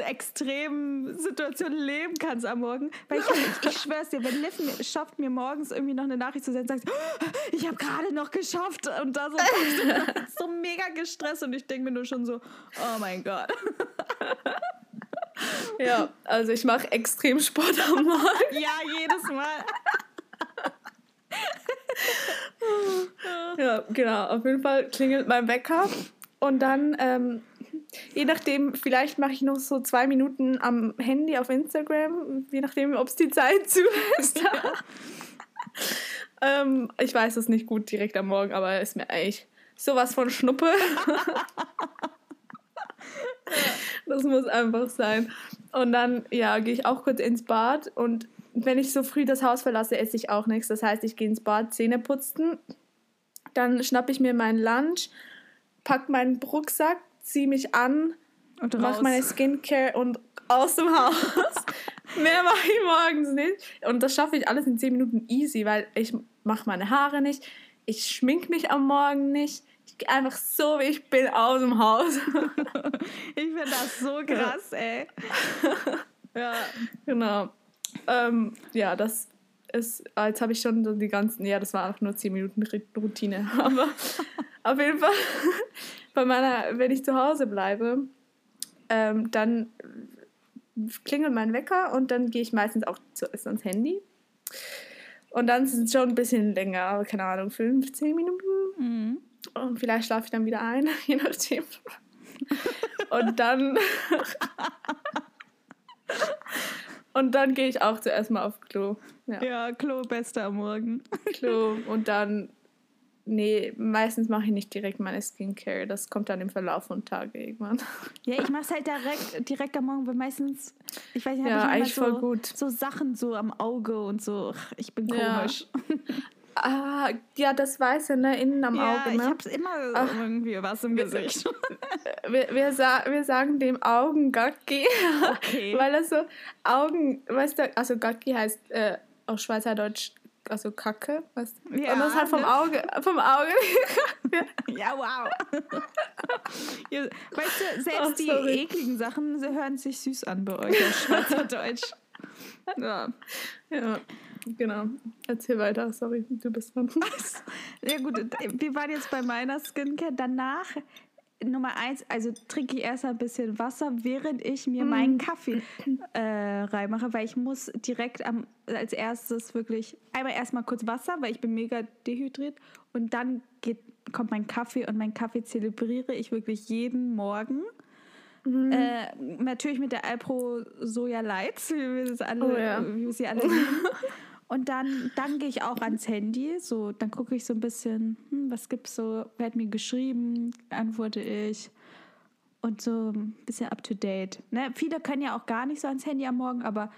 extremen Situation leben kannst am Morgen. Weil ich, ich, ich schwör's dir, wenn Liv mir, schafft, mir morgens irgendwie noch eine Nachricht zu senden, sagt, oh, ich habe gerade noch geschafft und da so, so mega gestresst und ich denke mir nur schon so, oh mein Gott. Ja, also ich mache extrem Sport am Morgen. Ja, jedes Mal. ja, genau. Auf jeden Fall klingelt mein Wecker und dann, ähm, je nachdem, vielleicht mache ich noch so zwei Minuten am Handy auf Instagram, je nachdem, ob es die Zeit zulässt. Ja. ähm, ich weiß es nicht gut direkt am Morgen, aber ist mir eigentlich sowas von Schnuppe. das muss einfach sein. Und dann, ja, gehe ich auch kurz ins Bad und wenn ich so früh das Haus verlasse, esse ich auch nichts. Das heißt, ich gehe ins Bad, Zähne putzen, dann schnappe ich mir meinen Lunch, pack meinen Rucksack, ziehe mich an, mache meine Skincare und aus dem Haus. Mehr mache ich morgens nicht. Und das schaffe ich alles in 10 Minuten easy, weil ich mache meine Haare nicht, ich schmink mich am Morgen nicht. Ich gehe einfach so, wie ich bin, aus dem Haus. ich finde das so krass, ey. ja, genau. Ähm, ja, das ist, jetzt habe ich schon so die ganzen, ja, das war auch nur 10 Minuten Routine, aber auf jeden Fall, bei meiner, wenn ich zu Hause bleibe, ähm, dann klingelt mein Wecker und dann gehe ich meistens auch zuerst ans Handy. Und dann sind es schon ein bisschen länger, keine Ahnung, 15 Minuten. Mhm. Und vielleicht schlafe ich dann wieder ein, je nachdem. und dann und dann gehe ich auch zuerst mal auf Klo. Ja, ja Klo bester am Morgen. Klo und dann, nee, meistens mache ich nicht direkt meine Skincare. Das kommt dann im Verlauf von Tage irgendwann. Ja, ich mache es halt direkt, direkt am Morgen, weil meistens, ich weiß nicht, ja, eigentlich so, voll gut. so Sachen so am Auge und so. Ich bin komisch. Ja. Ah, ja, das Weiße, ne, innen am ja, Auge, ne? ich hab's immer Ach, irgendwie was im Gesicht. Wir, wir, sa wir sagen dem Augengacki, okay. weil das so Augen, weißt du, also Gacki heißt äh, auf Schweizerdeutsch also Kacke, du? Ja, und das halt vom ne? Auge, vom Auge. ja, wow. ja, weißt du, selbst oh, die ekligen Sachen sie hören sich süß an bei euch auf Schweizerdeutsch. ja. ja. Genau. Erzähl weiter, sorry, du bist dran. ja gut, wir waren jetzt bei meiner Skincare. Danach Nummer eins, also trinke ich erst ein bisschen Wasser, während ich mir mm. meinen Kaffee äh, reinmache, weil ich muss direkt am, als erstes wirklich einmal erstmal kurz Wasser, weil ich bin mega dehydriert und dann geht, kommt mein Kaffee und mein Kaffee zelebriere ich wirklich jeden Morgen. Mhm. Äh, natürlich mit der Alpro Soja Lights, wie wir, alle, oh, ja. wie wir sie alle lieben. Und dann, dann gehe ich auch ans Handy. So, dann gucke ich so ein bisschen, hm, was gibt's so, wer hat mir geschrieben, antworte ich. Und so ein bisschen up to date. Ne? Viele können ja auch gar nicht so ans Handy am Morgen, aber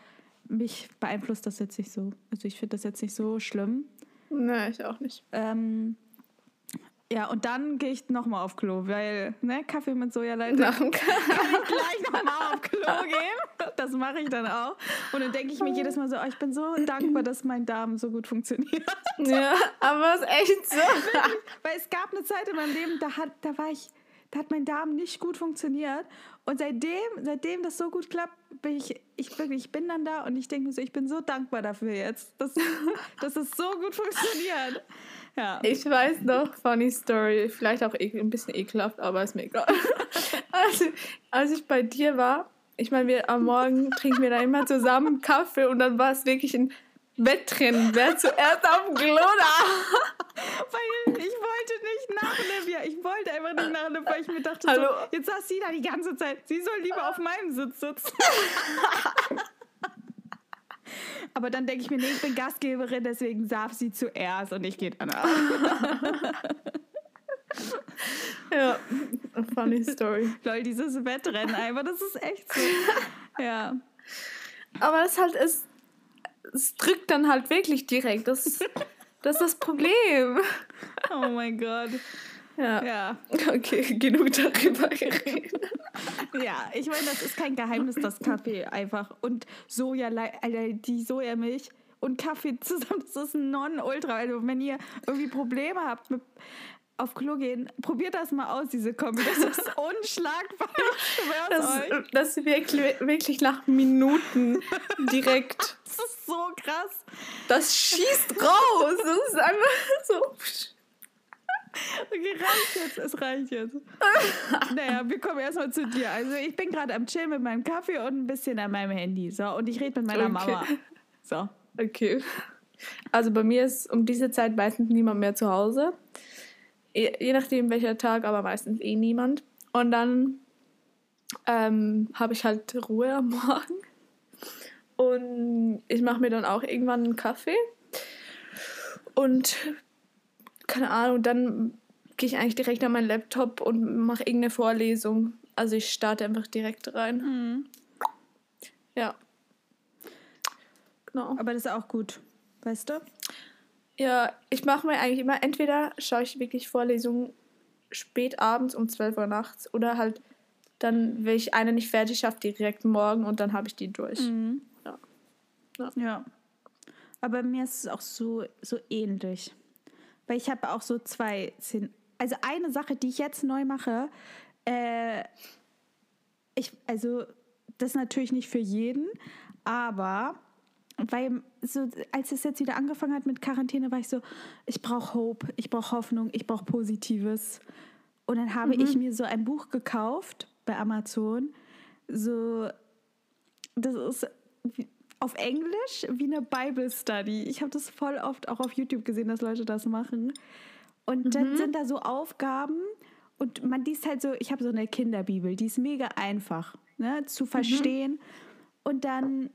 mich beeinflusst das jetzt nicht so. Also ich finde das jetzt nicht so schlimm. Nee, ich auch nicht. Ähm, Ja, und dann gehe ich nochmal auf Klo, weil, ne, Kaffee mit Sojaleite kann ich gleich nochmal auf Klo gehen. Das mache ich dann auch. Und dann denke ich mir jedes Mal so, oh, ich bin so dankbar, dass mein Darm so gut funktioniert. Ja, aber es ist echt so. weil es gab eine Zeit in meinem Leben, da, hat, da war ich, da hat mein Darm nicht gut funktioniert. Und seitdem, seitdem das so gut klappt, bin ich, ich wirklich, ich bin dann da und ich denke mir so, ich bin so dankbar dafür jetzt, dass, dass es so gut funktioniert. Ja. Ich weiß noch, funny story, vielleicht auch ein bisschen ekelhaft, aber ist mir egal. Also, als ich bei dir war, ich meine, wir am Morgen trinken wir da immer zusammen Kaffee und dann war es wirklich ein Wettrennen, wer zuerst auf dem Klo da. Weil ich wollte nicht nach Olivia. Ich wollte einfach nicht nach Olivia, weil ich mir dachte, so, jetzt saß sie da die ganze Zeit. Sie soll lieber auf meinem Sitz sitzen. Aber dann denke ich mir, nee, ich bin Gastgeberin, deswegen darf sie zuerst und ich gehe danach. ja, funny story. Lol, dieses Wettrennen einfach, das ist echt so. Ja. Aber das halt ist, es drückt dann halt wirklich direkt. Das, das ist das Problem. Oh mein Gott. Ja. ja. Okay, genug darüber geredet. ja, ich meine, das ist kein Geheimnis, das Kaffee einfach und Soja, also die Sojamilch und Kaffee zusammen, das ist ein Non-Ultra. Also wenn ihr irgendwie Probleme habt mit auf Klo gehen, probiert das mal aus, diese Kombi. Das ist unschlagbar. Das, das ist wirklich, wirklich nach Minuten direkt. das ist so krass. Das schießt raus. Das ist einfach so. Okay, reicht jetzt, es reicht jetzt. naja, wir kommen erstmal zu dir. Also ich bin gerade am Chill mit meinem Kaffee und ein bisschen an meinem Handy. So, und ich rede mit meiner okay. Mama. So. Okay. Also bei mir ist um diese Zeit meistens niemand mehr zu Hause. Je, je nachdem welcher Tag, aber meistens eh niemand. Und dann ähm, habe ich halt Ruhe am Morgen. Und ich mache mir dann auch irgendwann einen Kaffee. Und keine Ahnung, dann gehe ich eigentlich direkt an meinen Laptop und mache irgendeine Vorlesung. Also ich starte einfach direkt rein. Mhm. Ja. Genau. Aber das ist auch gut, weißt du? Ja, ich mache mir eigentlich immer, entweder schaue ich wirklich Vorlesungen spät abends um 12 Uhr nachts oder halt dann, wenn ich eine nicht fertig schaffe, direkt morgen und dann habe ich die durch. Mhm. Ja. ja. ja. Aber mir ist es auch so, so ähnlich. Weil ich habe auch so zwei Szenen. Also eine Sache, die ich jetzt neu mache, äh, ich, also das ist natürlich nicht für jeden, aber weil so, als es jetzt wieder angefangen hat mit Quarantäne, war ich so, ich brauche Hope, ich brauche Hoffnung, ich brauche Positives. Und dann habe mhm. ich mir so ein Buch gekauft bei Amazon. So, das ist auf Englisch wie eine Bible Study. Ich habe das voll oft auch auf YouTube gesehen, dass Leute das machen. Und mhm. dann sind da so Aufgaben und man liest halt so, ich habe so eine Kinderbibel, die ist mega einfach ne, zu mhm. verstehen. Mhm. Und dann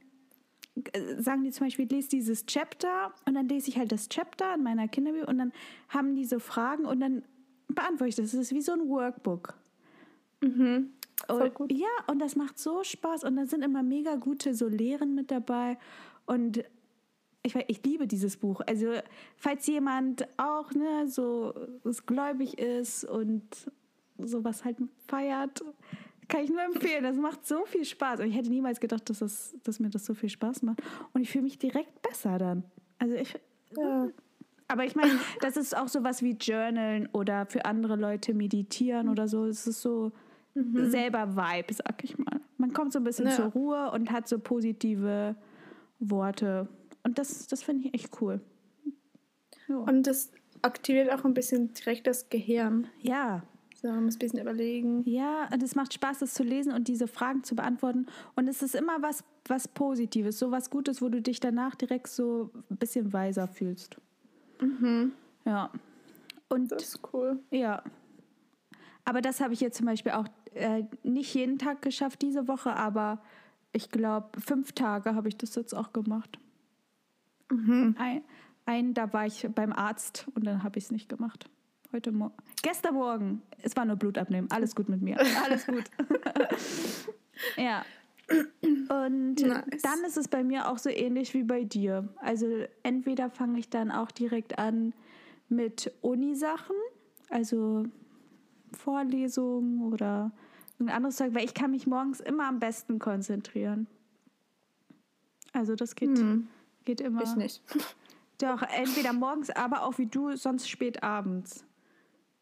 äh, sagen die zum Beispiel, lese dieses Chapter und dann lese ich halt das Chapter in meiner Kinderbibel und dann haben die so Fragen und dann beantworte ich das. Das ist wie so ein Workbook. Mhm. Und, ja, und das macht so Spaß und da sind immer mega gute so Lehren mit dabei und ich, ich liebe dieses Buch. Also falls jemand auch ne, so gläubig ist und sowas halt feiert, kann ich nur empfehlen. Das macht so viel Spaß. Und ich hätte niemals gedacht, dass, das, dass mir das so viel Spaß macht. Und ich fühle mich direkt besser dann. Also ich. Ja. Aber ich meine, das ist auch sowas wie Journalen oder für andere Leute meditieren oder so. Es ist so mhm. selber Vibe, sag ich mal. Man kommt so ein bisschen ja. zur Ruhe und hat so positive Worte. Und das, das finde ich echt cool. Ja. Und das aktiviert auch ein bisschen direkt das Gehirn. Ja. So, man muss ein bisschen überlegen. Ja, und es macht Spaß, das zu lesen und diese Fragen zu beantworten. Und es ist immer was, was Positives, so was Gutes, wo du dich danach direkt so ein bisschen weiser fühlst. Mhm. Ja. Und, das ist cool. Ja. Aber das habe ich jetzt zum Beispiel auch äh, nicht jeden Tag geschafft diese Woche, aber ich glaube, fünf Tage habe ich das jetzt auch gemacht. Mhm. Ein, ein, da war ich beim Arzt und dann habe ich es nicht gemacht. Heute Morgen. Gestern Morgen. Es war nur Blut abnehmen. Alles gut mit mir. Alles gut. ja. Und nice. dann ist es bei mir auch so ähnlich wie bei dir. Also entweder fange ich dann auch direkt an mit Uni-Sachen Also Vorlesungen oder ein anderes Zeug, weil ich kann mich morgens immer am besten konzentrieren. Also das geht, Hm. geht immer. Ich nicht. Doch, entweder morgens, aber auch wie du, sonst spät abends.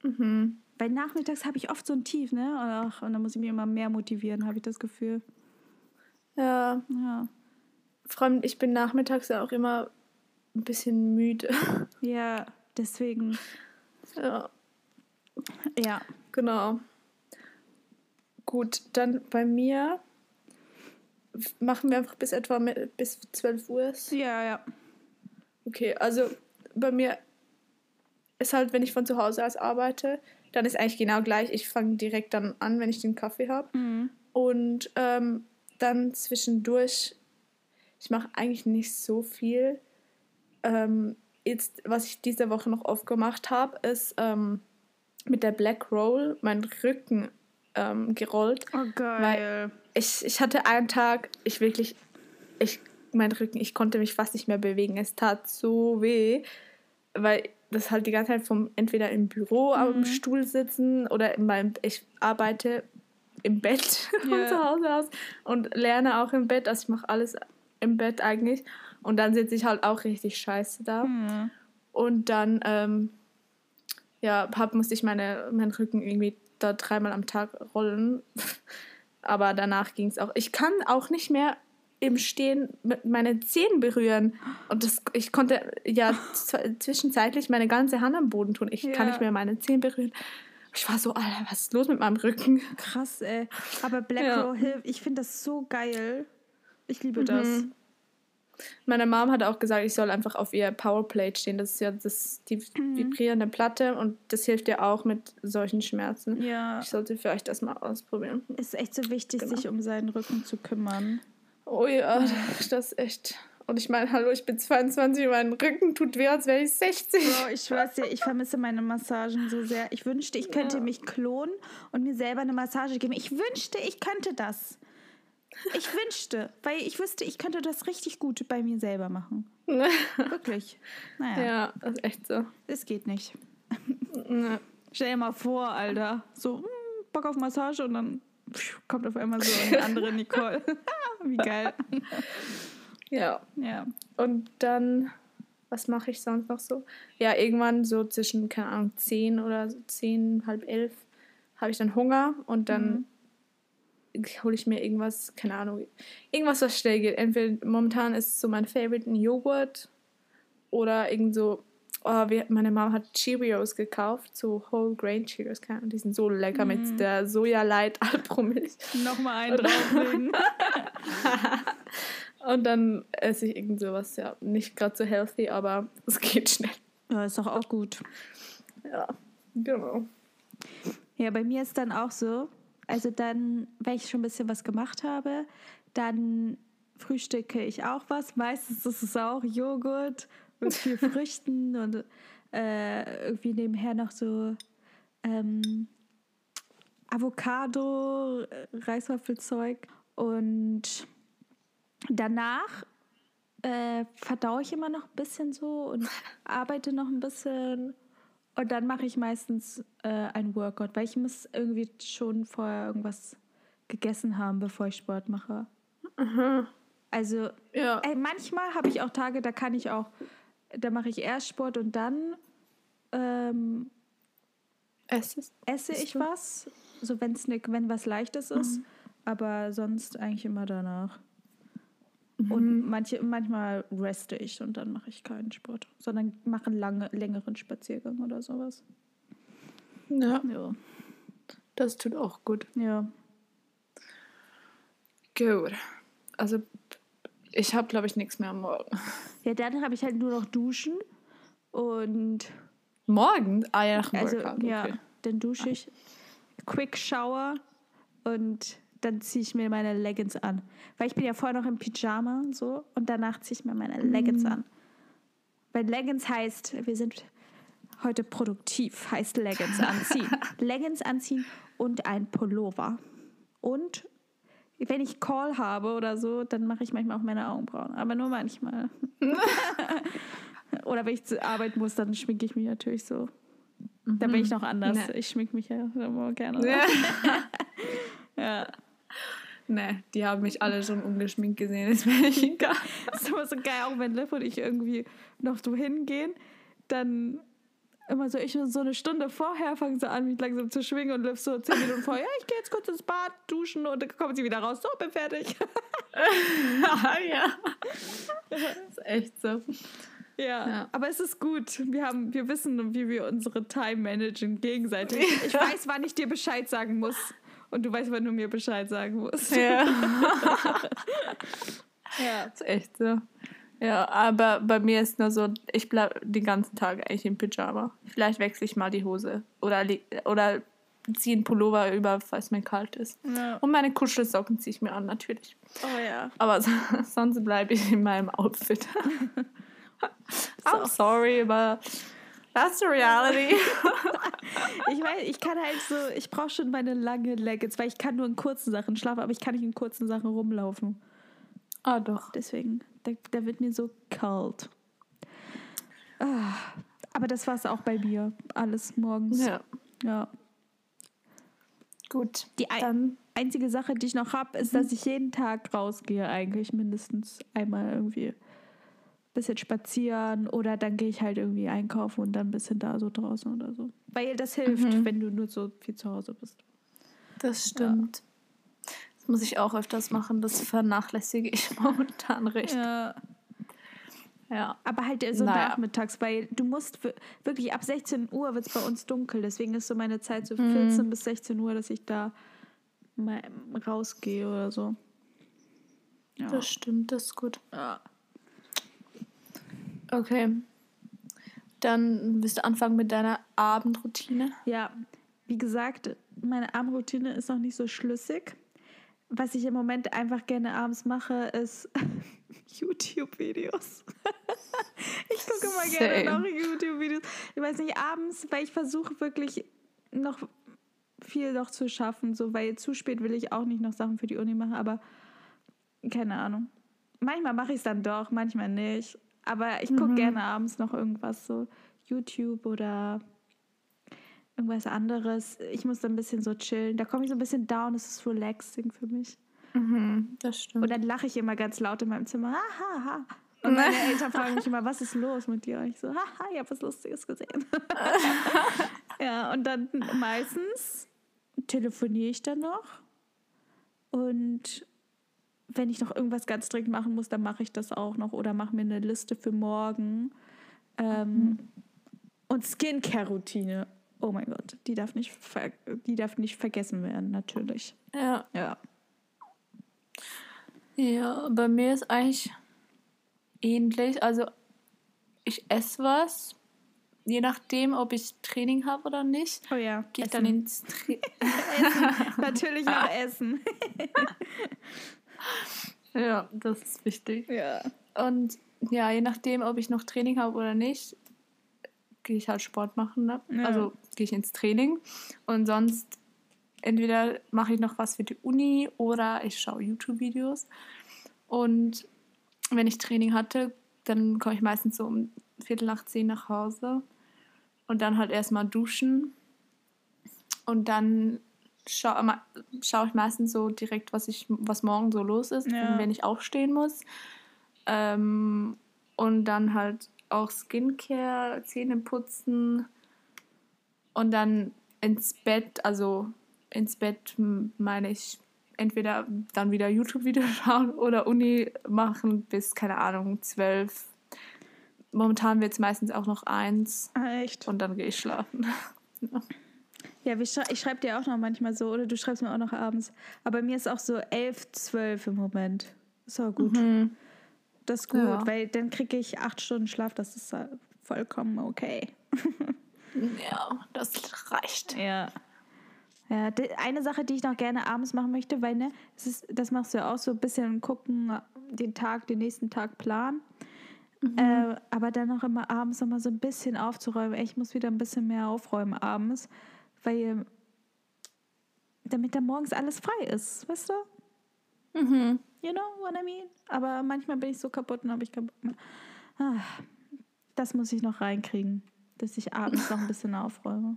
Mhm. Weil nachmittags habe ich oft so ein Tief, ne? Ach, und dann muss ich mich immer mehr motivieren, habe ich das Gefühl. Ja, Ja. vor allem ich bin nachmittags ja auch immer ein bisschen müde. Ja, deswegen. ja, Ja. Genau. Gut, dann bei mir machen wir einfach bis etwa mit, bis 12 Uhr. Ja, ja. Okay, also bei mir ist halt, wenn ich von zu Hause aus arbeite, dann ist eigentlich genau gleich. Ich fange direkt dann an, wenn ich den Kaffee habe. Mhm. Und ähm, dann zwischendurch, ich mache eigentlich nicht so viel. Ähm, jetzt, was ich diese Woche noch oft gemacht habe, ist ähm, mit der Black Roll meinen Rücken ähm, gerollt. Oh, geil. Ich, ich hatte einen Tag, ich wirklich, ich, mein Rücken, ich konnte mich fast nicht mehr bewegen. Es tat so weh, weil das halt die ganze Zeit vom entweder im Büro am Stuhl sitzen oder in meinem, ich arbeite im Bett von Ja. zu Hause aus und lerne auch im Bett. Also ich mache alles im Bett eigentlich. Und dann sitze ich halt auch richtig scheiße da. Mhm. Und dann, ähm, ja, hab, musste ich meine, meinen Rücken irgendwie da dreimal am Tag rollen. Aber danach ging es auch. Ich kann auch nicht mehr im Stehen mit meinen Zehen berühren. Und das, ich konnte ja zwischenzeitlich meine ganze Hand am Boden tun. Ich kann Ja. nicht mehr meine Zehen berühren. Ich war so, Alter, was ist los mit meinem Rücken? Krass, ey. Aber Black Ja. Roll hilft. Ich finde das so geil. Ich liebe das. Meine Mom hat auch gesagt, ich soll einfach auf ihr Powerplate stehen. Das ist ja das, die Mhm. vibrierende Platte und das hilft ja auch mit solchen Schmerzen. Ja. Ich sollte vielleicht das mal ausprobieren. Ist echt so wichtig, Genau. sich um seinen Rücken zu kümmern. Oh ja, das ist echt. Und ich meine, hallo, ich bin 22 und mein Rücken tut weh, als wäre ich 60. Bro, ich schwör's dir, ich vermisse meine Massagen so sehr. Ich wünschte, ich könnte Ja. mich klonen und mir selber eine Massage geben. Ich wünschte, ich könnte das. Ich wünschte, weil ich wüsste, ich könnte das richtig gut bei mir selber machen. Wirklich. Naja, ja, das ist echt so. es geht nicht. Ja. Stell dir mal vor, Alter. So, hm, Bock auf Massage und dann pfiuh, kommt auf einmal so eine andere Nicole. Wie geil. ja. Ja. Und dann, was mache ich sonst noch so? Ja, irgendwann so zwischen, keine Ahnung, 10 oder so 10, halb 11 habe ich dann Hunger und dann hole ich mir irgendwas, keine Ahnung, irgendwas, was schnell geht. Entweder momentan ist so mein Favorite ein Joghurt oder irgend so, oh, wir, meine Mama hat Cheerios gekauft, so Whole Grain Cheerios, keine Ahnung, die sind so lecker mit der Sojalight Alpromilch. Nochmal einen drauflegen. Und dann esse ich irgend sowas, ja, nicht gerade so healthy, aber es geht schnell. Ja, ist doch auch gut. Ja, genau. Ja, bei mir ist dann auch so, also dann, wenn ich schon ein bisschen was gemacht habe, dann frühstücke ich auch was. Meistens ist es auch Joghurt mit viel Früchten und äh, irgendwie nebenher noch so ähm, Avocado, äh, Reiswaffelzeug und danach äh, verdaue ich immer noch ein bisschen so und arbeite noch ein bisschen und dann mache ich meistens äh, ein Workout, weil ich muss irgendwie schon vorher irgendwas gegessen haben, bevor ich Sport mache. Also Ja. ey, manchmal habe ich auch Tage, da kann ich auch, da mache ich erst Sport und dann ähm, esse Isst ich was, so wenn's ne, wenn was Leichtes ist, aber sonst eigentlich immer danach. Und manche, manchmal reste ich und dann mache ich keinen Sport, sondern mache einen lange, längeren Spaziergang oder sowas. Ja, Ja. das tut auch gut. Ja. Gut. Also, ich habe, glaube ich, nichts mehr am Morgen. Ja, dann habe ich halt nur noch Duschen und Morgen? Ah ja, nach dem also Workout. ja, Okay. dann dusche ich, Quick Shower und dann ziehe ich mir meine Leggings an. Weil ich bin ja vorher noch im Pyjama und so und danach ziehe ich mir meine Leggings an. Weil Leggings heißt, wir sind heute produktiv, heißt Leggings anziehen. Leggings anziehen und ein Pullover. Und wenn ich Call habe oder so, dann mache ich manchmal auch meine Augenbrauen. Aber nur manchmal. oder wenn ich zur Arbeit muss, dann schminke ich mich natürlich so. Da bin ich noch anders. Nee. Ich schmink mich ja immer gerne. Ja. ja. Nee, die haben mich alle schon ungeschminkt gesehen, ist mir nicht egal. Das ist immer so geil, auch wenn Liv und ich irgendwie noch so hingehen, dann immer so, ich so eine Stunde vorher fangen sie an, mich langsam zu schwingen und Liv so zehn Minuten vorher, ja, ich gehe jetzt kurz ins Bad, duschen und dann kommen sie wieder raus, so, bin fertig. ja. Das ist echt so. Ja, ja, aber es ist gut. Wir, haben, wir wissen, wie wir unsere Time managen gegenseitig. Ich weiß, wann ich dir Bescheid sagen muss. Und du weißt, wann du mir Bescheid sagen musst. Ja. ja. Das ist echt so. Ja, aber bei mir ist nur so, ich bleibe den ganzen Tag eigentlich im Pyjama. Vielleicht wechsle ich mal die Hose oder, oder ziehe einen Pullover über, falls mir kalt ist. Ja. Und meine Kuschelsocken ziehe ich mir an, natürlich. Oh ja. Aber sonst bleibe ich in meinem Outfit. I'm sorry, aber that's the reality. ich weiß, ich kann halt so, ich brauche schon meine lange Leggings, weil ich kann nur in kurzen Sachen schlafen, aber ich kann nicht in kurzen Sachen rumlaufen. Ah, doch. Deswegen, da, da wird mir so kalt. Ah, aber das war es auch bei mir. Alles morgens. Ja. Ja. Gut. Die ein, einzige Sache, die ich noch habe, ist, mhm. dass ich jeden Tag rausgehe, eigentlich mindestens einmal irgendwie bisschen spazieren oder dann gehe ich halt irgendwie einkaufen und dann ein bisschen da so draußen oder so. Weil das hilft, mhm. wenn du nur so viel zu Hause bist. Das stimmt. Ja. Das muss ich auch öfters machen. Das vernachlässige ich momentan recht. Ja. Ja. Aber halt so naja. nachmittags, weil du musst wirklich ab 16 Uhr wird es bei uns dunkel. Deswegen ist so meine Zeit so 14 mhm. bis 16 Uhr, dass ich da mal rausgehe oder so. Ja. Das stimmt, das ist gut. Ja. Okay. Dann wirst du anfangen mit deiner Abendroutine. Ja, wie gesagt, meine Abendroutine ist noch nicht so schlüssig was ich im Moment einfach gerne abends mache, ist YouTube-Videos. ich gucke immer Same. gerne noch YouTube-Videos. Ich weiß nicht, abends, weil ich versuche wirklich noch viel noch zu schaffen, so weil zu spät will ich auch nicht noch Sachen für die Uni machen, aber keine Ahnung. Manchmal mache ich es dann doch, manchmal nicht. Aber ich gucke mhm. gerne abends noch irgendwas, so YouTube oder irgendwas anderes. Ich muss da ein bisschen so chillen. Da komme ich so ein bisschen down. Es ist relaxing für mich. Mhm, das stimmt. Und dann lache ich immer ganz laut in meinem Zimmer. Ha, ha, ha. Und meine Eltern fragen mich immer, was ist los mit dir? Und ich so, haha, ich habe was Lustiges gesehen. ja, und dann meistens telefoniere ich dann noch. Und wenn ich noch irgendwas ganz dringend machen muss, dann mache ich das auch noch oder mache mir eine Liste für morgen. Ähm, mhm. Und Skincare-Routine oh mein Gott, die darf nicht, die darf nicht vergessen werden, natürlich. Ja. Ja. Ja, bei mir ist eigentlich ähnlich. Also ich esse was, je nachdem, ob ich Training habe oder nicht. Oh ja. Gehe ich dann ins Training. Natürlich noch Essen. ja, das ist wichtig. Ja. Und ja, je nachdem, ob ich noch Training habe oder nicht, gehe ich halt Sport machen. Ne? Ja. Also gehe ich ins Training. Und sonst entweder mache ich noch was für die Uni oder ich schaue YouTube-Videos. Und wenn ich Training hatte, dann komme ich meistens so um Viertel nach zehn nach Hause. Und dann halt erstmal duschen. Und dann schaue schau ich meistens so direkt, was, ich, was morgen so los ist, ja. wenn ich aufstehen muss. Ähm, und dann halt auch Skincare, Zähne putzen und dann ins Bett, also ins Bett meine ich entweder dann wieder YouTube-Videos schauen oder Uni machen bis, keine Ahnung, zwölf. Momentan wird es meistens auch noch eins. Ah, echt? Und dann gehe ich schlafen. ja. ich schreibe dir auch noch manchmal so, oder du schreibst mir auch noch abends. Aber mir ist auch so elf, zwölf im Moment. Ist auch gut. Mhm. Das ist gut, ja. weil dann kriege ich acht Stunden Schlaf, das ist vollkommen okay. ja, das reicht. Ja. Ja, eine Sache, die ich noch gerne abends machen möchte, weil ne, das, ist, das machst du ja auch so ein bisschen gucken, den Tag, den nächsten Tag planen. Mhm. Äh, aber dann noch immer abends noch mal so ein bisschen aufzuräumen. Ich muss wieder ein bisschen mehr aufräumen abends, weil damit dann morgens alles frei ist, weißt du? Mhm. You know what I mean? Aber manchmal bin ich so kaputt und habe ich kaputt. Ah, das muss ich noch reinkriegen. dass ich abends noch ein bisschen aufräume.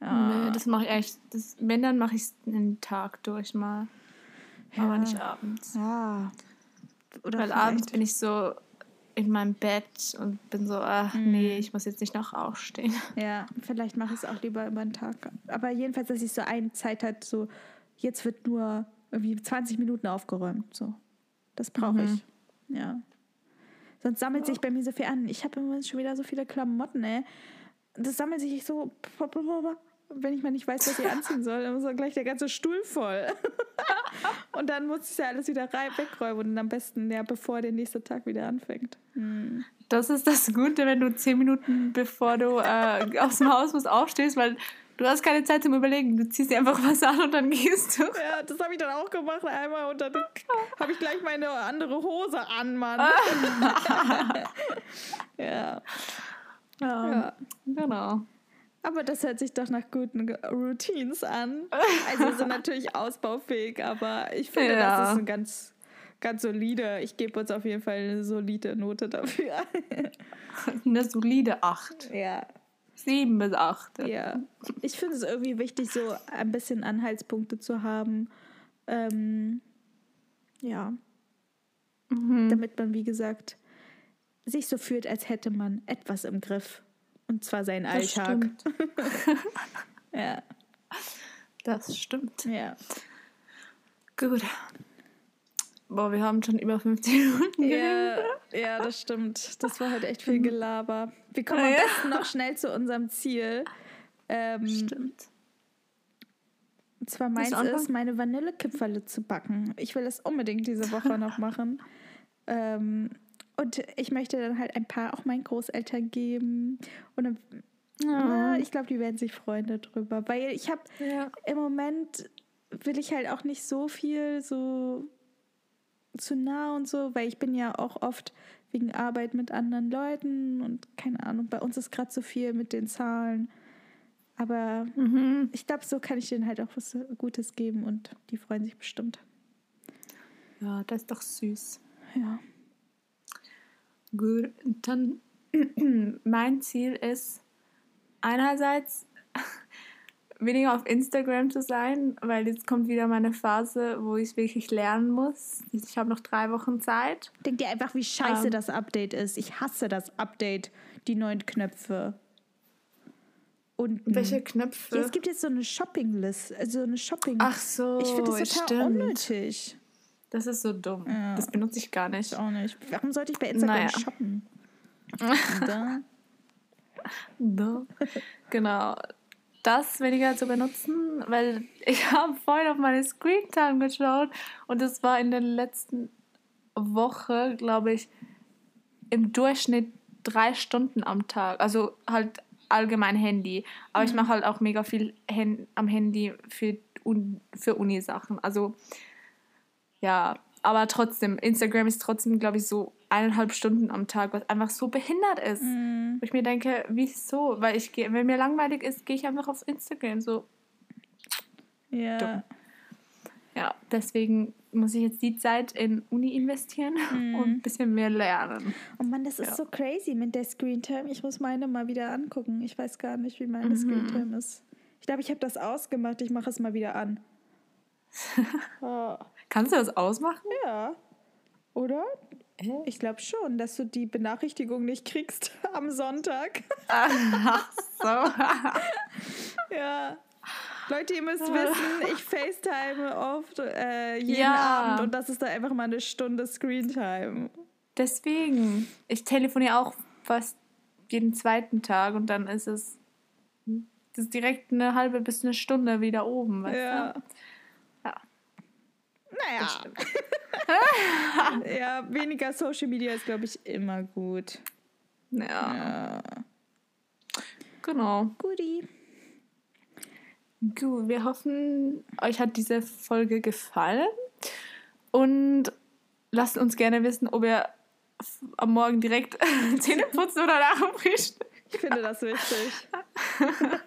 Ja. Nee, das mache ich echt. Das, wenn, dann mache ich es den Tag durch mal. Ja. Aber nicht abends. Ja. Oder Weil abends bin ich so in meinem Bett und bin so, ach mhm. nee, ich muss jetzt nicht noch aufstehen. Ja, vielleicht mache ich es auch lieber über den Tag. Aber jedenfalls, dass ich so eine Zeit hat, so jetzt wird nur irgendwie 20 Minuten aufgeräumt. So. Das brauche mhm. ich. Ja. Sonst sammelt sich bei mir so viel an. Ich habe im Moment schon wieder so viele Klamotten, ey. Das sammelt sich so, wenn ich mal nicht weiß, was ich anziehen soll, dann ist gleich der ganze Stuhl voll. und dann muss ich ja alles wieder rein, wegräumen und am besten ja, bevor der nächste Tag wieder anfängt. Hm. Das ist das Gute, wenn du zehn Minuten bevor du äh, aus dem Haus musst aufstehst, weil Du hast keine Zeit zum Überlegen. Du ziehst dir einfach was an und dann gehst du. Ja, das habe ich dann auch gemacht einmal und dann habe ich gleich meine andere Hose an, Mann. ja. ja. Ja. Genau. Aber das hört sich doch nach guten Routines an. Also sind natürlich ausbaufähig, aber ich finde, ja. das ist ein ganz, ganz solide. Ich gebe uns auf jeden Fall eine solide Note dafür. eine solide 8. Ja. Sieben bis acht. Ja. Ich finde es irgendwie wichtig, so ein bisschen Anhaltspunkte zu haben. Ähm, ja. Mhm. Damit man, wie gesagt, sich so fühlt, als hätte man etwas im Griff. Und zwar seinen das Alltag. ja. Das stimmt. Ja. Gut. Boah, wir haben schon über 50 Minuten. Ja, ja, das stimmt. Das war halt echt viel Gelaber. Wir kommen am besten noch schnell zu unserem Ziel. Ähm, stimmt. Und zwar meins ist, meine Vanillekipferle zu backen. Ich will das unbedingt diese Woche noch machen. Ähm, und ich möchte dann halt ein paar auch meinen Großeltern geben. Und dann, oh. na, ich glaube, die werden sich freuen darüber. Weil ich habe ja. im Moment will ich halt auch nicht so viel so zu nah und so, weil ich bin ja auch oft wegen Arbeit mit anderen Leuten und keine Ahnung, bei uns ist gerade so viel mit den Zahlen. Aber mhm. ich glaube, so kann ich denen halt auch was Gutes geben und die freuen sich bestimmt. Ja, das ist doch süß. Ja. Gut, dann mein Ziel ist einerseits weniger auf Instagram zu sein, weil jetzt kommt wieder meine Phase, wo ich wirklich lernen muss. Ich habe noch drei Wochen Zeit. Denk dir einfach, wie scheiße ähm, das Update ist. Ich hasse das Update, die neuen Knöpfe. Und welche Knöpfe? Ja, es gibt jetzt so eine Shopping-List, also eine Shopping. Ach so, ich finde das total stimmt. unnötig. Das ist so dumm. Ja. Das benutze ich gar nicht. Ich auch nicht. Warum sollte ich bei Instagram naja. shoppen? da. da. Genau das weniger zu benutzen, weil ich habe vorhin auf meine Screen Time geschaut und es war in der letzten Woche, glaube ich, im Durchschnitt drei Stunden am Tag. Also halt allgemein Handy. Aber mhm. ich mache halt auch mega viel am Handy für, für Uni-Sachen. Also ja, aber trotzdem, Instagram ist trotzdem, glaube ich, so eineinhalb Stunden am Tag, was einfach so behindert ist. Mm. Wo ich mir denke, wieso? Weil ich gehe, wenn mir langweilig ist, gehe ich einfach auf Instagram. So. Ja. Dumm. Ja, deswegen muss ich jetzt die Zeit in Uni investieren mm. und ein bisschen mehr lernen. Oh Mann, das ist ja. so crazy mit der Screentime. Ich muss meine mal wieder angucken. Ich weiß gar nicht, wie meine mhm. Screentime ist. Ich glaube, ich habe das ausgemacht. Ich mache es mal wieder an. oh. Kannst du das ausmachen? Ja. Oder? Ich glaube schon, dass du die Benachrichtigung nicht kriegst am Sonntag. Ach so. ja. Leute, ihr müsst wissen, ich FaceTime oft äh, jeden ja. Abend und das ist dann einfach mal eine Stunde Screentime. Deswegen. Ich telefoniere auch fast jeden zweiten Tag und dann ist es das ist direkt eine halbe bis eine Stunde wieder oben. Weißt ja. Du? Naja. ja, weniger Social Media ist, glaube ich, immer gut. Ja. ja. Genau. Guti. Gut, wir hoffen, euch hat diese Folge gefallen. Und lasst uns gerne wissen, ob ihr am Morgen direkt Zähne putzen oder nach dem Frühstück. Ich finde das wichtig.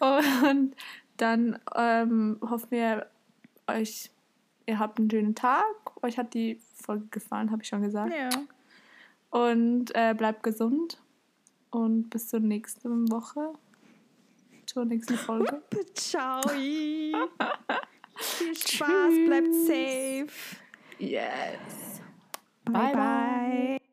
Und dann ähm, hoffen wir, euch ihr habt einen schönen Tag. Euch hat die Folge gefallen, habe ich schon gesagt. Ja. Und äh, bleibt gesund. Und bis zur nächsten Woche. Zur nächsten Folge. Ciao. Viel Spaß, Tschüss. bleibt safe. Yes. bye. bye. bye. bye.